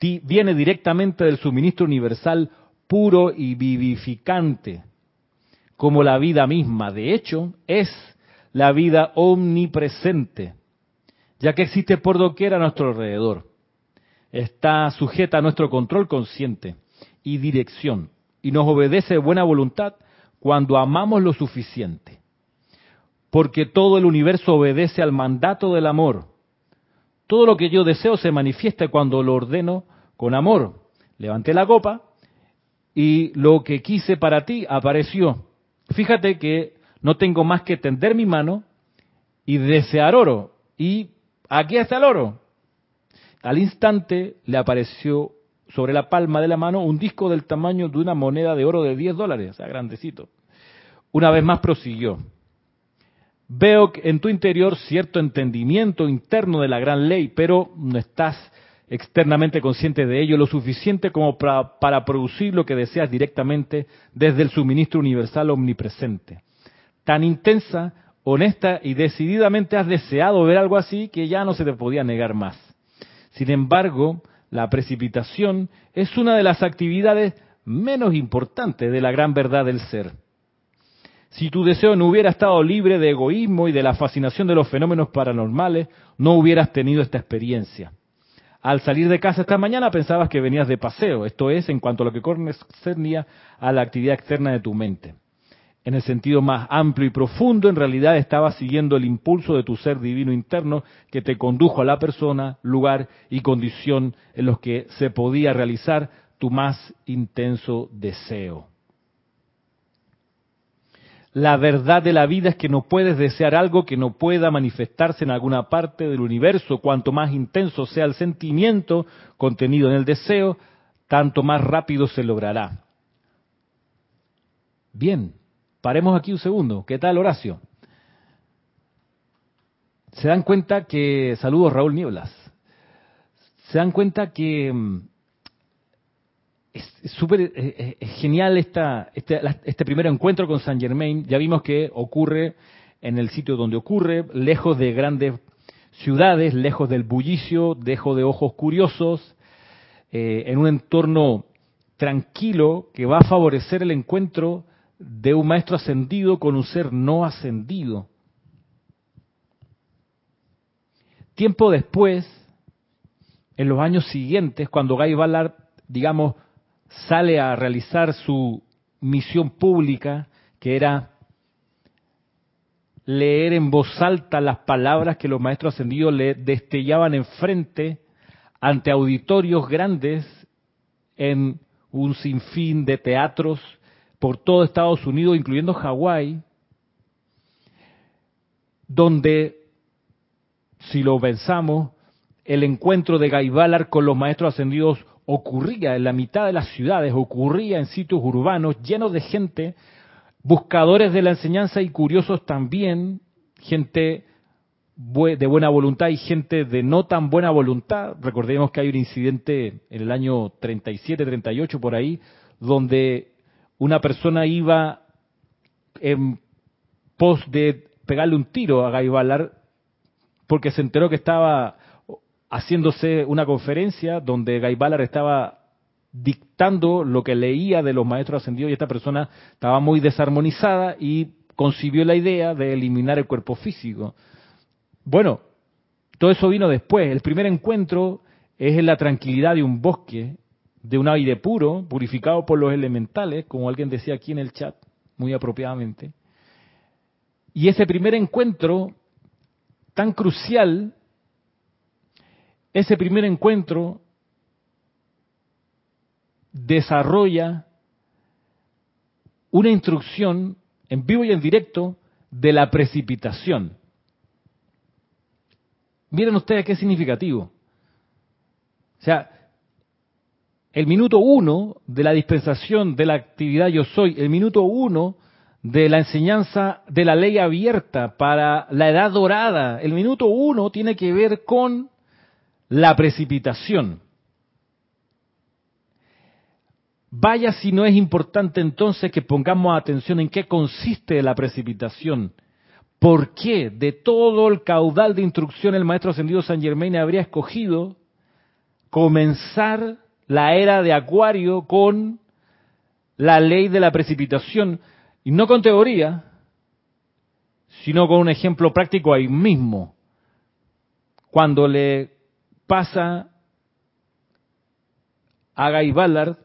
viene directamente del suministro universal puro y vivificante, como la vida misma. De hecho, es la vida omnipresente, ya que existe por doquier a nuestro alrededor. Está sujeta a nuestro control consciente y dirección, y nos obedece de buena voluntad cuando amamos lo suficiente. Porque todo el universo obedece al mandato del amor. Todo lo que yo deseo se manifiesta cuando lo ordeno con amor. Levanté la copa y lo que quise para ti apareció. Fíjate que no tengo más que tender mi mano y desear oro. Y aquí está el oro. Al instante le apareció sobre la palma de la mano un disco del tamaño de una moneda de oro de 10 dólares, o sea, grandecito. Una vez más prosiguió. Veo en tu interior cierto entendimiento interno de la gran ley, pero no estás externamente consciente de ello lo suficiente como para, producir lo que deseas directamente desde el suministro universal omnipresente tan intensa, honesta y decididamente has deseado ver algo así que ya no se te podía negar más. Sin embargo, la precipitación es una de las actividades menos importantes de la gran verdad del ser. Si tu deseo no hubiera estado libre de egoísmo y de la fascinación de los fenómenos paranormales, no hubieras tenido esta experiencia. Al salir de casa esta mañana pensabas que venías de paseo, esto es, en cuanto a lo que concernía a la actividad externa de tu mente en el sentido más amplio y profundo, en realidad estaba siguiendo el impulso de tu ser divino interno que te condujo a la persona, lugar y condición en los que se podía realizar tu más intenso deseo. La verdad de la vida es que no puedes desear algo que no pueda manifestarse en alguna parte del universo. Cuanto más intenso sea el sentimiento contenido en el deseo, tanto más rápido se logrará. Bien, Paremos aquí un segundo. ¿Qué tal, Horacio? Se dan cuenta que, saludos Raúl Nieblas, se dan cuenta que mm, es súper eh, eh, genial esta, este, este primer encuentro con Saint Germain. Ya vimos que ocurre en el sitio donde ocurre, lejos de grandes ciudades, lejos del bullicio, lejos de ojos curiosos, eh, en un entorno tranquilo que va a favorecer el encuentro de un maestro ascendido con un ser no ascendido. Tiempo después, en los años siguientes, cuando Guy Ballard, digamos, sale a realizar su misión pública, que era leer en voz alta las palabras que los maestros ascendidos le destellaban enfrente ante auditorios grandes en un sinfín de teatros por todo Estados Unidos, incluyendo Hawái, donde, si lo pensamos, el encuentro de Gaibalar con los maestros ascendidos ocurría en la mitad de las ciudades, ocurría en sitios urbanos llenos de gente, buscadores de la enseñanza y curiosos también, gente de buena voluntad y gente de no tan buena voluntad. Recordemos que hay un incidente en el año 37, 38 por ahí, donde una persona iba en pos de pegarle un tiro a Gaibalar porque se enteró que estaba haciéndose una conferencia donde Gaibalar estaba dictando lo que leía de los maestros ascendidos y esta persona estaba muy desarmonizada y concibió la idea de eliminar el cuerpo físico. Bueno, todo eso vino después. El primer encuentro es en la tranquilidad de un bosque, de un aire puro, purificado por los elementales, como alguien decía aquí en el chat, muy apropiadamente. Y ese primer encuentro tan crucial ese primer encuentro desarrolla una instrucción en vivo y en directo de la precipitación. Miren ustedes qué significativo. O sea, el minuto uno de la dispensación de la actividad yo soy, el minuto uno de la enseñanza de la ley abierta para la edad dorada, el minuto uno tiene que ver con la precipitación. Vaya si no es importante entonces que pongamos atención en qué consiste la precipitación. ¿Por qué de todo el caudal de instrucción el maestro ascendido San Germain habría escogido comenzar la era de Acuario con la ley de la precipitación? Y no con teoría, sino con un ejemplo práctico ahí mismo. Cuando le pasa a Guy Ballard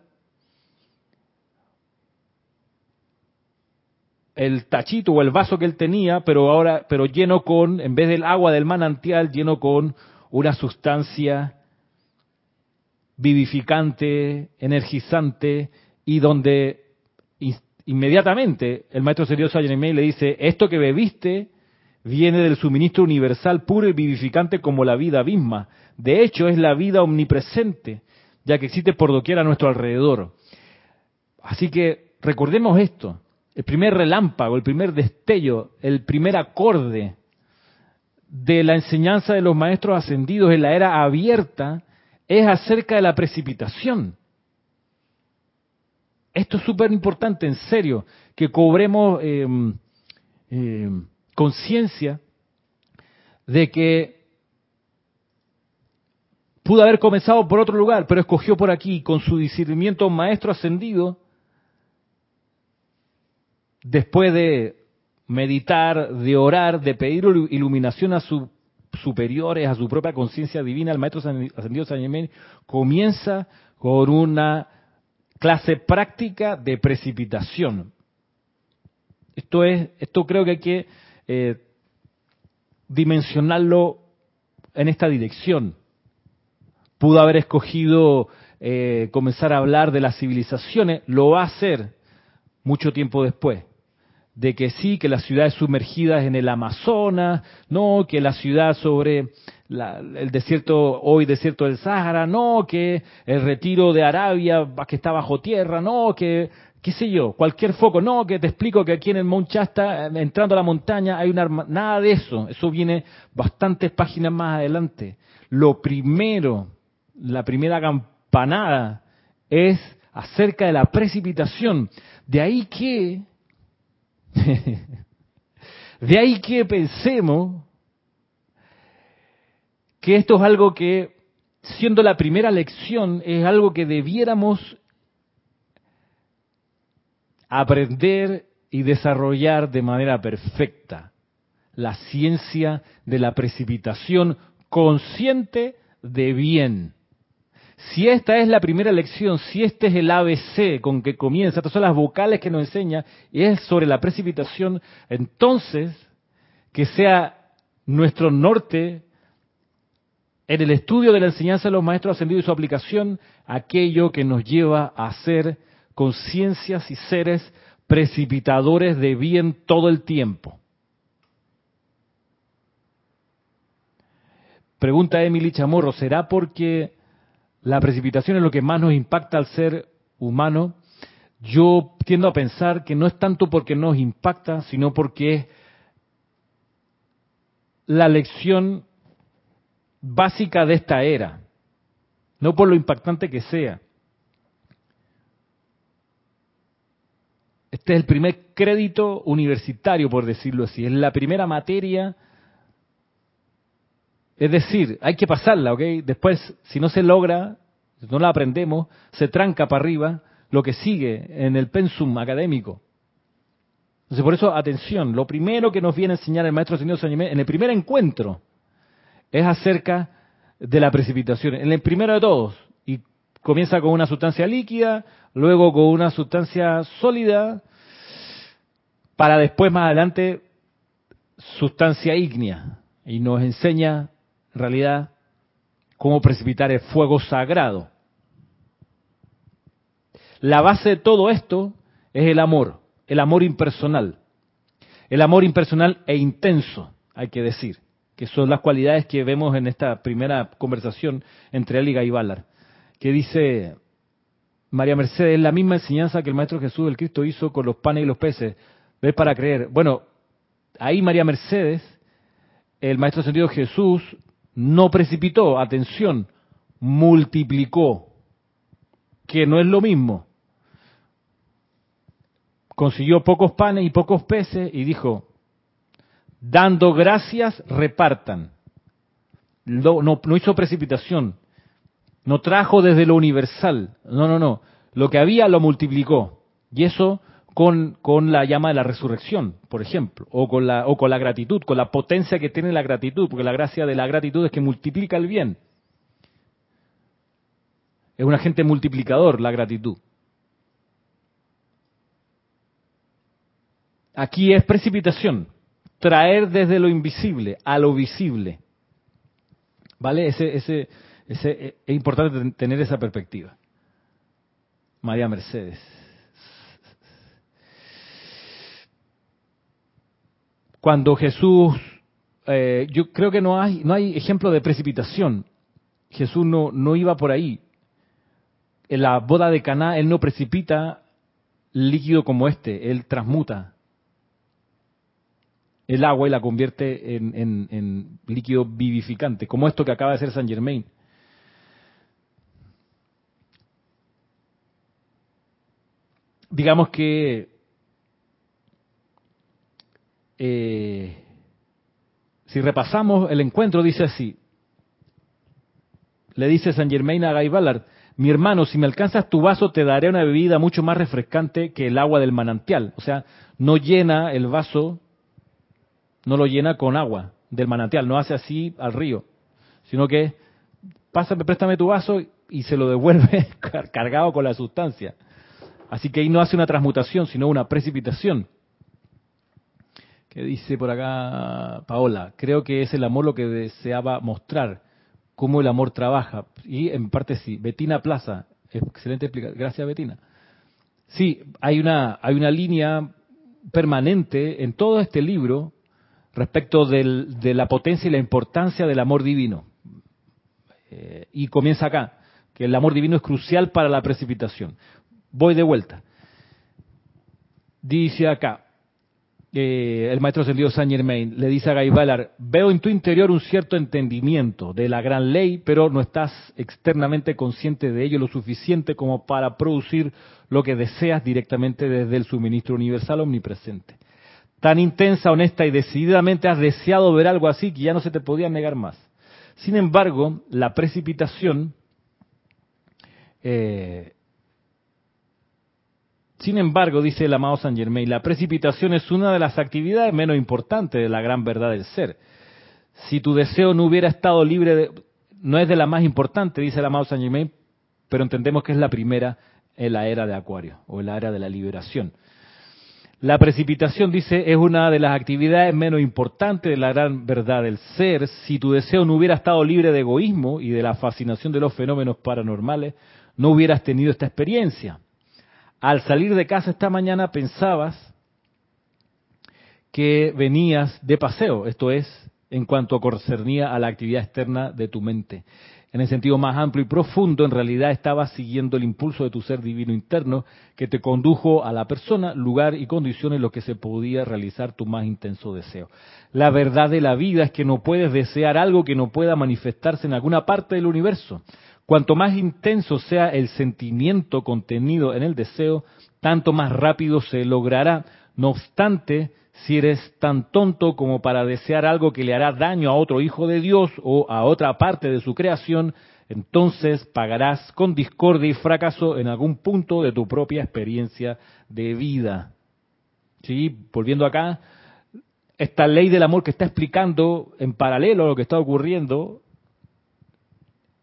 el tachito o el vaso que él tenía, pero ahora, pero lleno con, en vez del agua del manantial, lleno con una sustancia vivificante, energizante, y donde inmediatamente el maestro serio Saint le dice, esto que bebiste viene del suministro universal puro y vivificante como la vida misma. De hecho, es la vida omnipresente, ya que existe por doquier a nuestro alrededor. Así que recordemos esto, el primer relámpago, el primer destello, el primer acorde de la enseñanza de los maestros ascendidos en la era abierta es acerca de la precipitación. Esto es súper importante, en serio, que cobremos eh, conciencia de que Pudo haber comenzado por otro lugar, pero escogió por aquí, con su discernimiento maestro ascendido, después de meditar, de orar, de pedir iluminación a sus superiores, a su propia conciencia divina, el maestro ascendido San Germain comienza con una clase práctica de precipitación. Esto es, esto creo que hay que eh, dimensionarlo en esta dirección pudo haber escogido eh, comenzar a hablar de las civilizaciones, lo va a hacer mucho tiempo después. De que sí, que las ciudades sumergidas en el Amazonas, no, que la ciudad sobre el desierto, hoy desierto del Sáhara, no, que el retiro de Arabia que está bajo tierra, no, que qué sé yo, cualquier foco, no, que te explico que aquí en el Mount Shasta, eh, entrando a la montaña, hay una nada de eso, eso viene bastantes páginas más adelante. Lo primero la primera campanada es acerca de la precipitación. De ahí que, de ahí que pensemos que esto es algo que, siendo la primera lección, es algo que debiéramos aprender y desarrollar de manera perfecta. La ciencia de la precipitación consciente de bien. Si esta es la primera lección, si este es el ABC con que comienza, estas son las vocales que nos enseña, y es sobre la precipitación, entonces que sea nuestro norte en el estudio de la enseñanza de los maestros ascendidos y su aplicación, aquello que nos lleva a ser conciencias y seres precipitadores de bien todo el tiempo. Pregunta Emily Chamorro, ¿será porque la precipitación es lo que más nos impacta al ser humano? Yo tiendo a pensar que no es tanto porque nos impacta, sino porque es la lección básica de esta era, no por lo impactante que sea. Este es el primer crédito universitario, por decirlo así. Es la primera materia. Es decir, hay que pasarla, ¿ok? Después, si no se logra, no la aprendemos, se tranca para arriba lo que sigue en el pensum académico. Entonces, por eso, atención, lo primero que nos viene a enseñar el maestro señor en el primer encuentro es acerca de la precipitación. En el primero de todos, comienza con una sustancia líquida, luego con una sustancia sólida, para después más adelante sustancia ígnea. Y nos enseña, en realidad, cómo precipitar el fuego sagrado. La base de todo esto es el amor, el amor impersonal. El amor impersonal e intenso, hay que decir, que son las cualidades que vemos en esta primera conversación entre él y Guy que dice María Mercedes, es la misma enseñanza que el Maestro Jesús del Cristo hizo con los panes y los peces. ¿Ves para creer? Bueno, ahí María Mercedes, el Maestro Sentido Jesús, no precipitó, atención, multiplicó, que no es lo mismo. Consiguió pocos panes y pocos peces y dijo, dando gracias, repartan. No hizo precipitación, no trajo desde lo universal, no, no, no. Lo que había lo multiplicó. Y eso con, con, la llama de la resurrección, por ejemplo, o con, la, o con la gratitud, con la potencia que tiene la gratitud, porque la gracia de la gratitud es que multiplica el bien. Es un agente multiplicador la gratitud. Aquí es precipitación, traer desde lo invisible a lo visible. ¿Vale? Ese, ese, ese, es importante tener esa perspectiva. María Mercedes. Cuando Jesús, eh, yo creo que no hay, no hay ejemplo de precipitación. Jesús no, no iba por ahí. En la boda de Caná, él no precipita líquido como este, él transmuta el agua y la convierte en, en, líquido vivificante, como esto que acaba de hacer San Germain. Digamos que eh, si repasamos el encuentro, dice así, le dice San Germain a Guy Ballard, mi hermano, si me alcanzas tu vaso, te daré una bebida mucho más refrescante que el agua del manantial. O sea, no llena el vaso, no lo llena con agua del manantial, no hace así al río, sino que pásame, préstame tu vaso y se lo devuelve cargado con la sustancia. Así que ahí no hace una transmutación, sino una precipitación que dice por acá Paola, creo que es el amor lo que deseaba mostrar, cómo el amor trabaja. Y en parte sí, Betina Plaza, excelente explicación. Gracias Betina. Sí, hay una, hay una línea permanente en todo este libro respecto de la potencia y la importancia del amor divino. Eh, y comienza acá, que el amor divino es crucial para la precipitación. Voy de vuelta. Dice acá, eh, el maestro ascendido Saint Germain le dice a Guy Ballard, veo en tu interior un cierto entendimiento de la gran ley, pero no estás externamente consciente de ello lo suficiente como para producir lo que deseas directamente desde el suministro universal omnipresente. Tan intensa, honesta y decididamente has deseado ver algo así que ya no se te podía negar más. Sin embargo, la precipitación eh, sin embargo, dice el amado Saint Germain, la precipitación es una de las actividades menos importantes de la gran verdad del ser. Si tu deseo no hubiera estado libre de... No es de la más importante, dice el amado Saint Germain, pero entendemos que es la primera en la era de Acuario, o en la era de la liberación. La precipitación, dice, es una de las actividades menos importantes de la gran verdad del ser. Si tu deseo no hubiera estado libre de egoísmo y de la fascinación de los fenómenos paranormales, no hubieras tenido esta experiencia al salir de casa esta mañana pensabas que venías de paseo, esto es, en cuanto concernía a la actividad externa de tu mente. En el sentido más amplio y profundo, en realidad estabas siguiendo el impulso de tu ser divino interno que te condujo a la persona, lugar y condiciones en los que se podía realizar tu más intenso deseo. La verdad de la vida es que no puedes desear algo que no pueda manifestarse en alguna parte del universo. Cuanto más intenso sea el sentimiento contenido en el deseo, tanto más rápido se logrará. No obstante, si eres tan tonto como para desear algo que le hará daño a otro hijo de Dios o a otra parte de su creación, entonces pagarás con discordia y fracaso en algún punto de tu propia experiencia de vida. ¿Sí? Volviendo acá, esta ley del amor que está explicando en paralelo a lo que está ocurriendo,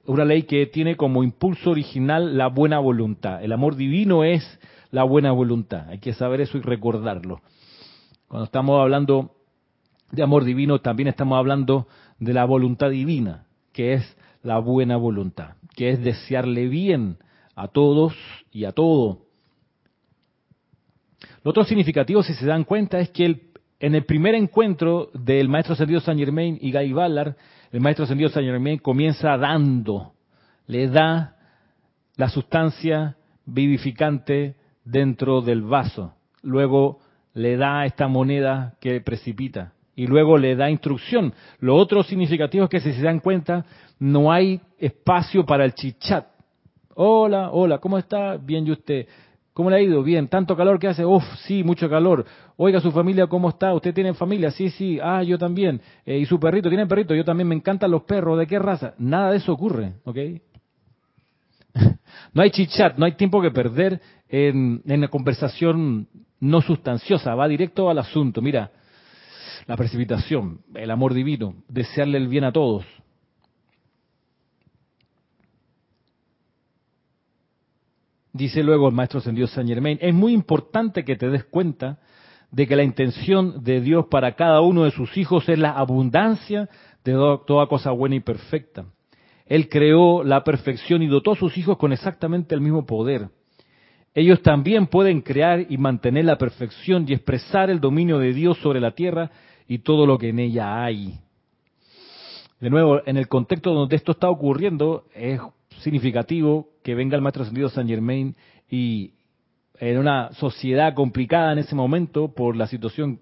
una ley que tiene como impulso original la buena voluntad. El amor divino es la buena voluntad. Hay que saber eso y recordarlo. Cuando estamos hablando de amor divino, también estamos hablando de la voluntad divina, que es la buena voluntad, que es desearle bien a todos y a todo. Lo otro significativo, si se dan cuenta, es que en el primer encuentro del maestro ascendido Saint Germain y Guy Ballard, el maestro ascendido Saint Germain comienza dando, le da la sustancia vivificante dentro del vaso. Luego le da esta moneda que precipita y luego le da instrucción. Lo otro significativo es que si se dan cuenta, no hay espacio para el chichat. Hola, hola, ¿cómo está? Bien, ¿y usted? ¿Cómo le ha ido? Bien, tanto calor que hace. Uf, sí, mucho calor. Oiga, su familia, ¿cómo está? ¿Usted tiene familia? Sí, sí. Ah, yo también. Eh, ¿Y su perrito? ¿Tiene perrito? Yo también. Me encantan los perros. ¿De qué raza? Nada de eso ocurre, ¿ok? no hay chichat, no hay tiempo que perder en, en la conversación no sustanciosa, va directo al asunto. Mira, la precipitación, el amor divino, desearle el bien a todos. Dice luego el maestro ascendido Saint Germain, es muy importante que te des cuenta de que la intención de Dios para cada uno de sus hijos es la abundancia de toda cosa buena y perfecta. Él creó la perfección y dotó a sus hijos con exactamente el mismo poder. Ellos también pueden crear y mantener la perfección y expresar el dominio de Dios sobre la tierra y todo lo que en ella hay. De nuevo, en el contexto donde esto está ocurriendo, es significativo que venga el Maestro Ascendido San Germain y en una sociedad complicada en ese momento por la situación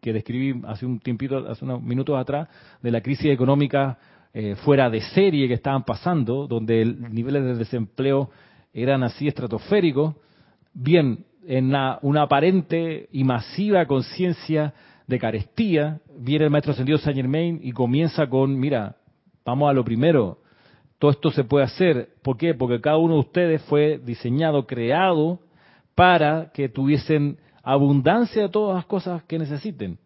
que describí hace un tiempito, hace unos minutos atrás, de la crisis económica eh, fuera de serie que estaban pasando, donde el niveles de desempleo eran así estratosféricos, bien en una, aparente y masiva conciencia de carestía, viene el maestro ascendido Saint Germain y comienza con, mira, vamos a lo primero, todo esto se puede hacer. ¿Por qué? Porque cada uno de ustedes fue diseñado, creado para que tuviesen abundancia de todas las cosas que necesiten.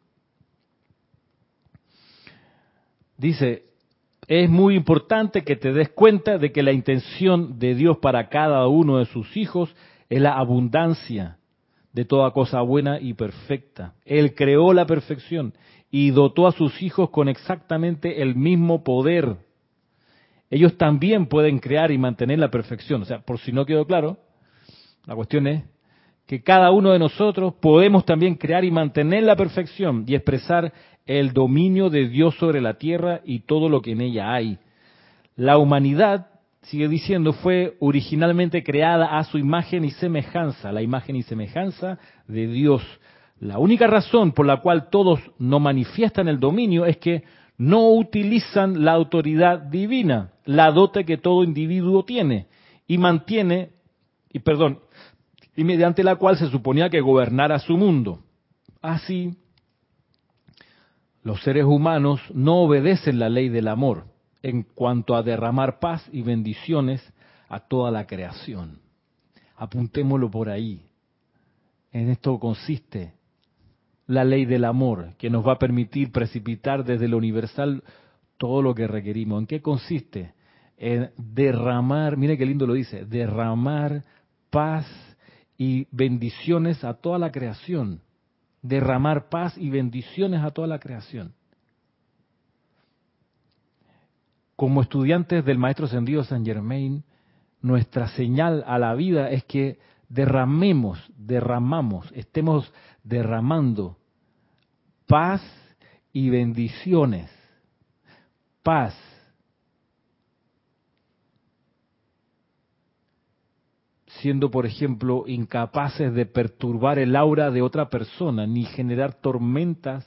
Dice, es muy importante que te des cuenta de que la intención de Dios para cada uno de sus hijos es la abundancia de toda cosa buena y perfecta. Él creó la perfección y dotó a sus hijos con exactamente el mismo poder. Ellos también pueden crear y mantener la perfección. O sea, por si no quedó claro, la cuestión es que cada uno de nosotros podemos también crear y mantener la perfección y expresar el dominio de Dios sobre la tierra y todo lo que en ella hay. La humanidad sigue diciendo, fue originalmente creada a su imagen y semejanza, la imagen y semejanza de Dios. La única razón por la cual todos no manifiestan el dominio es que no utilizan la autoridad divina, la dote que todo individuo tiene, y mantiene, y perdón, y mediante la cual se suponía que gobernara su mundo. Así, los seres humanos no obedecen la ley del amor en cuanto a derramar paz y bendiciones a toda la creación. Apuntémoslo por ahí. En esto consiste la ley del amor, que nos va a permitir precipitar desde lo universal todo lo que requerimos. ¿En qué consiste? En derramar, mire qué lindo lo dice, derramar paz y bendiciones a toda la creación. Derramar paz y bendiciones a toda la creación. como estudiantes del Maestro Ascendido San Germain, nuestra señal a la vida es que derramemos, derramamos, estemos derramando paz y bendiciones paz. siendo, por ejemplo, incapaces de perturbar el aura de otra persona, ni generar tormentas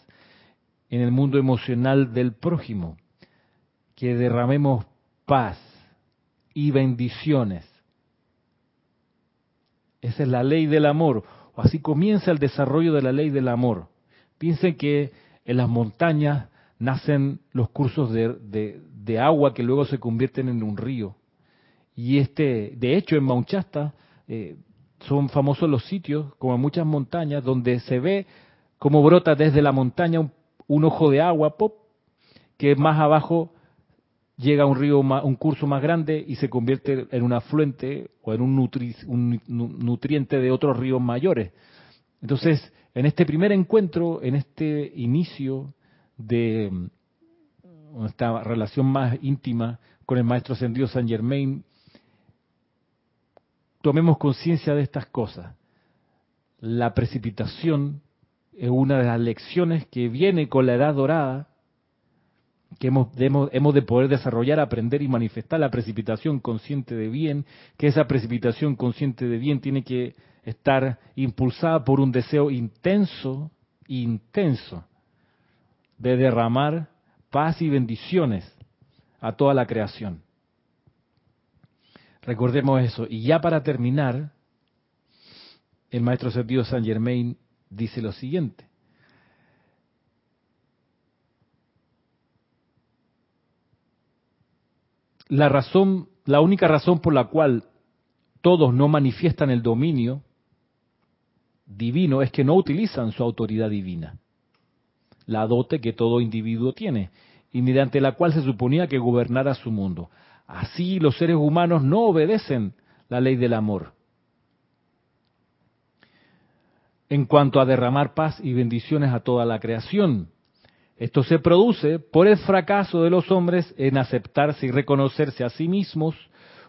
en el mundo emocional del prójimo. Que derramemos paz y bendiciones. Esa es la ley del amor. O así comienza el desarrollo de la ley del amor. Piensen que en las montañas nacen los cursos de, agua que luego se convierten en un río. Y este, de hecho, en Maunchasta eh, son famosos los sitios, como en muchas montañas, donde se ve cómo brota desde la montaña un, ojo de agua, pop, que más abajo llega un río, un curso más grande y se convierte en un afluente o en un, un nutriente de otros ríos mayores. Entonces, en este primer encuentro, en este inicio de mm, esta relación más íntima con el Maestro Ascendido San Germain, tomemos conciencia de estas cosas. La precipitación es una de las lecciones que viene con la edad dorada, que hemos, hemos, de poder desarrollar, aprender y manifestar la precipitación consciente de bien, que esa precipitación consciente de bien tiene que estar impulsada por un deseo intenso, intenso, de derramar paz y bendiciones a toda la creación. Recordemos eso. Y ya para terminar, el maestro sentido Saint Germain dice lo siguiente. La razón, la única razón por la cual todos no manifiestan el dominio divino es que no utilizan su autoridad divina, la dote que todo individuo tiene y mediante la cual se suponía que gobernara su mundo. Así los seres humanos no obedecen la ley del amor. En cuanto a derramar paz y bendiciones a toda la creación, esto se produce por el fracaso de los hombres en aceptarse y reconocerse a sí mismos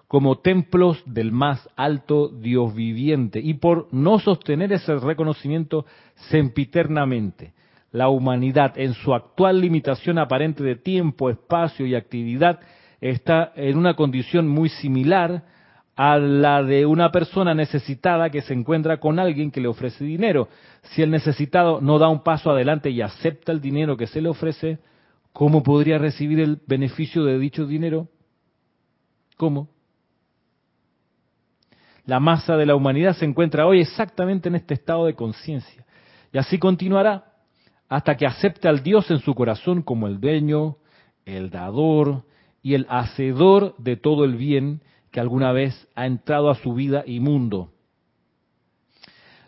como templos del más alto Dios viviente y por no sostener ese reconocimiento sempiternamente. La humanidad, en su actual limitación aparente de tiempo, espacio y actividad, está en una condición muy similar a la de una persona necesitada que se encuentra con alguien que le ofrece dinero. Si el necesitado no da un paso adelante y acepta el dinero que se le ofrece, ¿cómo podría recibir el beneficio de dicho dinero? ¿Cómo? La masa de la humanidad se encuentra hoy exactamente en este estado de conciencia. Y así continuará hasta que acepte al Dios en su corazón como el dueño, el dador y el hacedor de todo el bien que alguna vez ha entrado a su vida y mundo.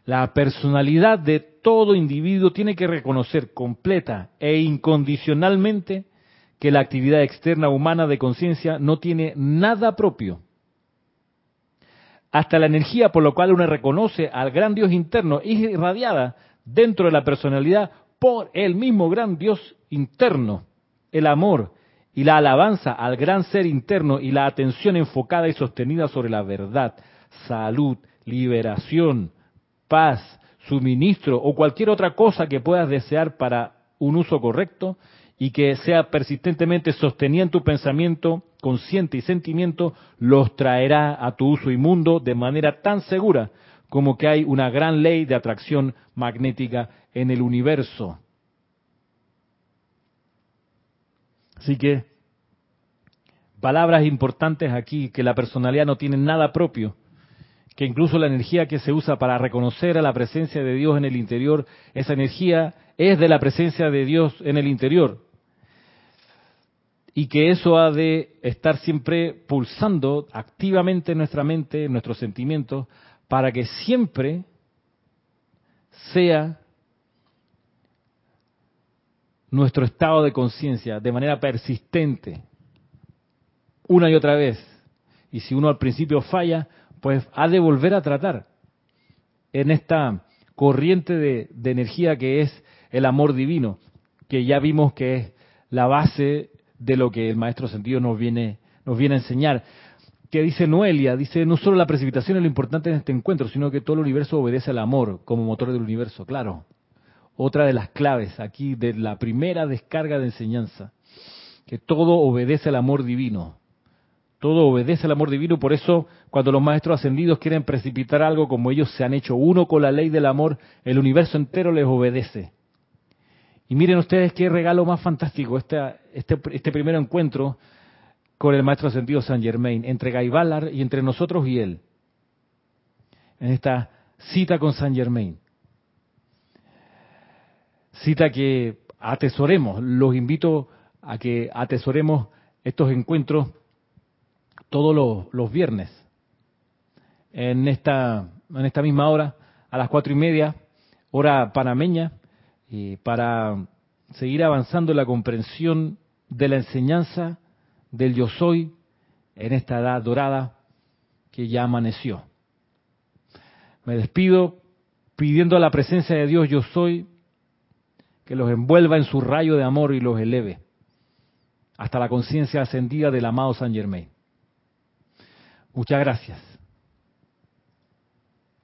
La personalidad de todo individuo tiene que reconocer completa e incondicionalmente que la actividad externa humana de conciencia no tiene nada propio hasta la energía por lo cual uno reconoce al gran Dios interno es irradiada dentro de la personalidad por el mismo gran Dios interno, el amor y la alabanza al gran ser interno y la atención enfocada y sostenida sobre la verdad, salud, liberación, paz, suministro o cualquier otra cosa que puedas desear para un uso correcto y que sea persistentemente sostenida en tu pensamiento consciente y sentimiento, los traerá a tu uso inmundo de manera tan segura como que hay una gran ley de atracción magnética en el universo. Así que, palabras importantes aquí, que la personalidad no tiene nada propio, que incluso la energía que se usa para reconocer a la presencia de Dios en el interior, esa energía es de la presencia de Dios en el interior. Y que eso ha de estar siempre pulsando activamente en nuestra mente, en nuestros sentimientos, para que siempre sea nuestro estado de conciencia de manera persistente, una y otra vez. Y si uno al principio falla, pues ha de volver a tratar en esta corriente de, energía que es el amor divino, que ya vimos que es la base de lo que el maestro sentido nos viene, nos viene a enseñar. Que dice Noelia, dice, no solo la precipitación es lo importante en este encuentro, sino que todo el universo obedece al amor como motor del universo, claro. Otra de las claves aquí de la primera descarga de enseñanza. que todo obedece al amor divino. Todo obedece al amor divino, por eso cuando los maestros ascendidos quieren precipitar algo como ellos se han hecho uno con la ley del amor, el universo entero les obedece. Y miren ustedes qué regalo más fantástico este, este, este primer encuentro con el maestro ascendido San Germain, entre Guy Ballard y entre nosotros y él, en esta cita con San Germain. Cita que atesoremos, los invito a que atesoremos estos encuentros todos los, viernes, en esta, en esta misma hora, a las cuatro y media, hora panameña, y para seguir avanzando en la comprensión de la enseñanza del yo soy en esta edad dorada que ya amaneció. Me despido pidiendo a la presencia de Dios yo soy que los envuelva en su rayo de amor y los eleve hasta la conciencia ascendida del amado San Germain. Muchas gracias.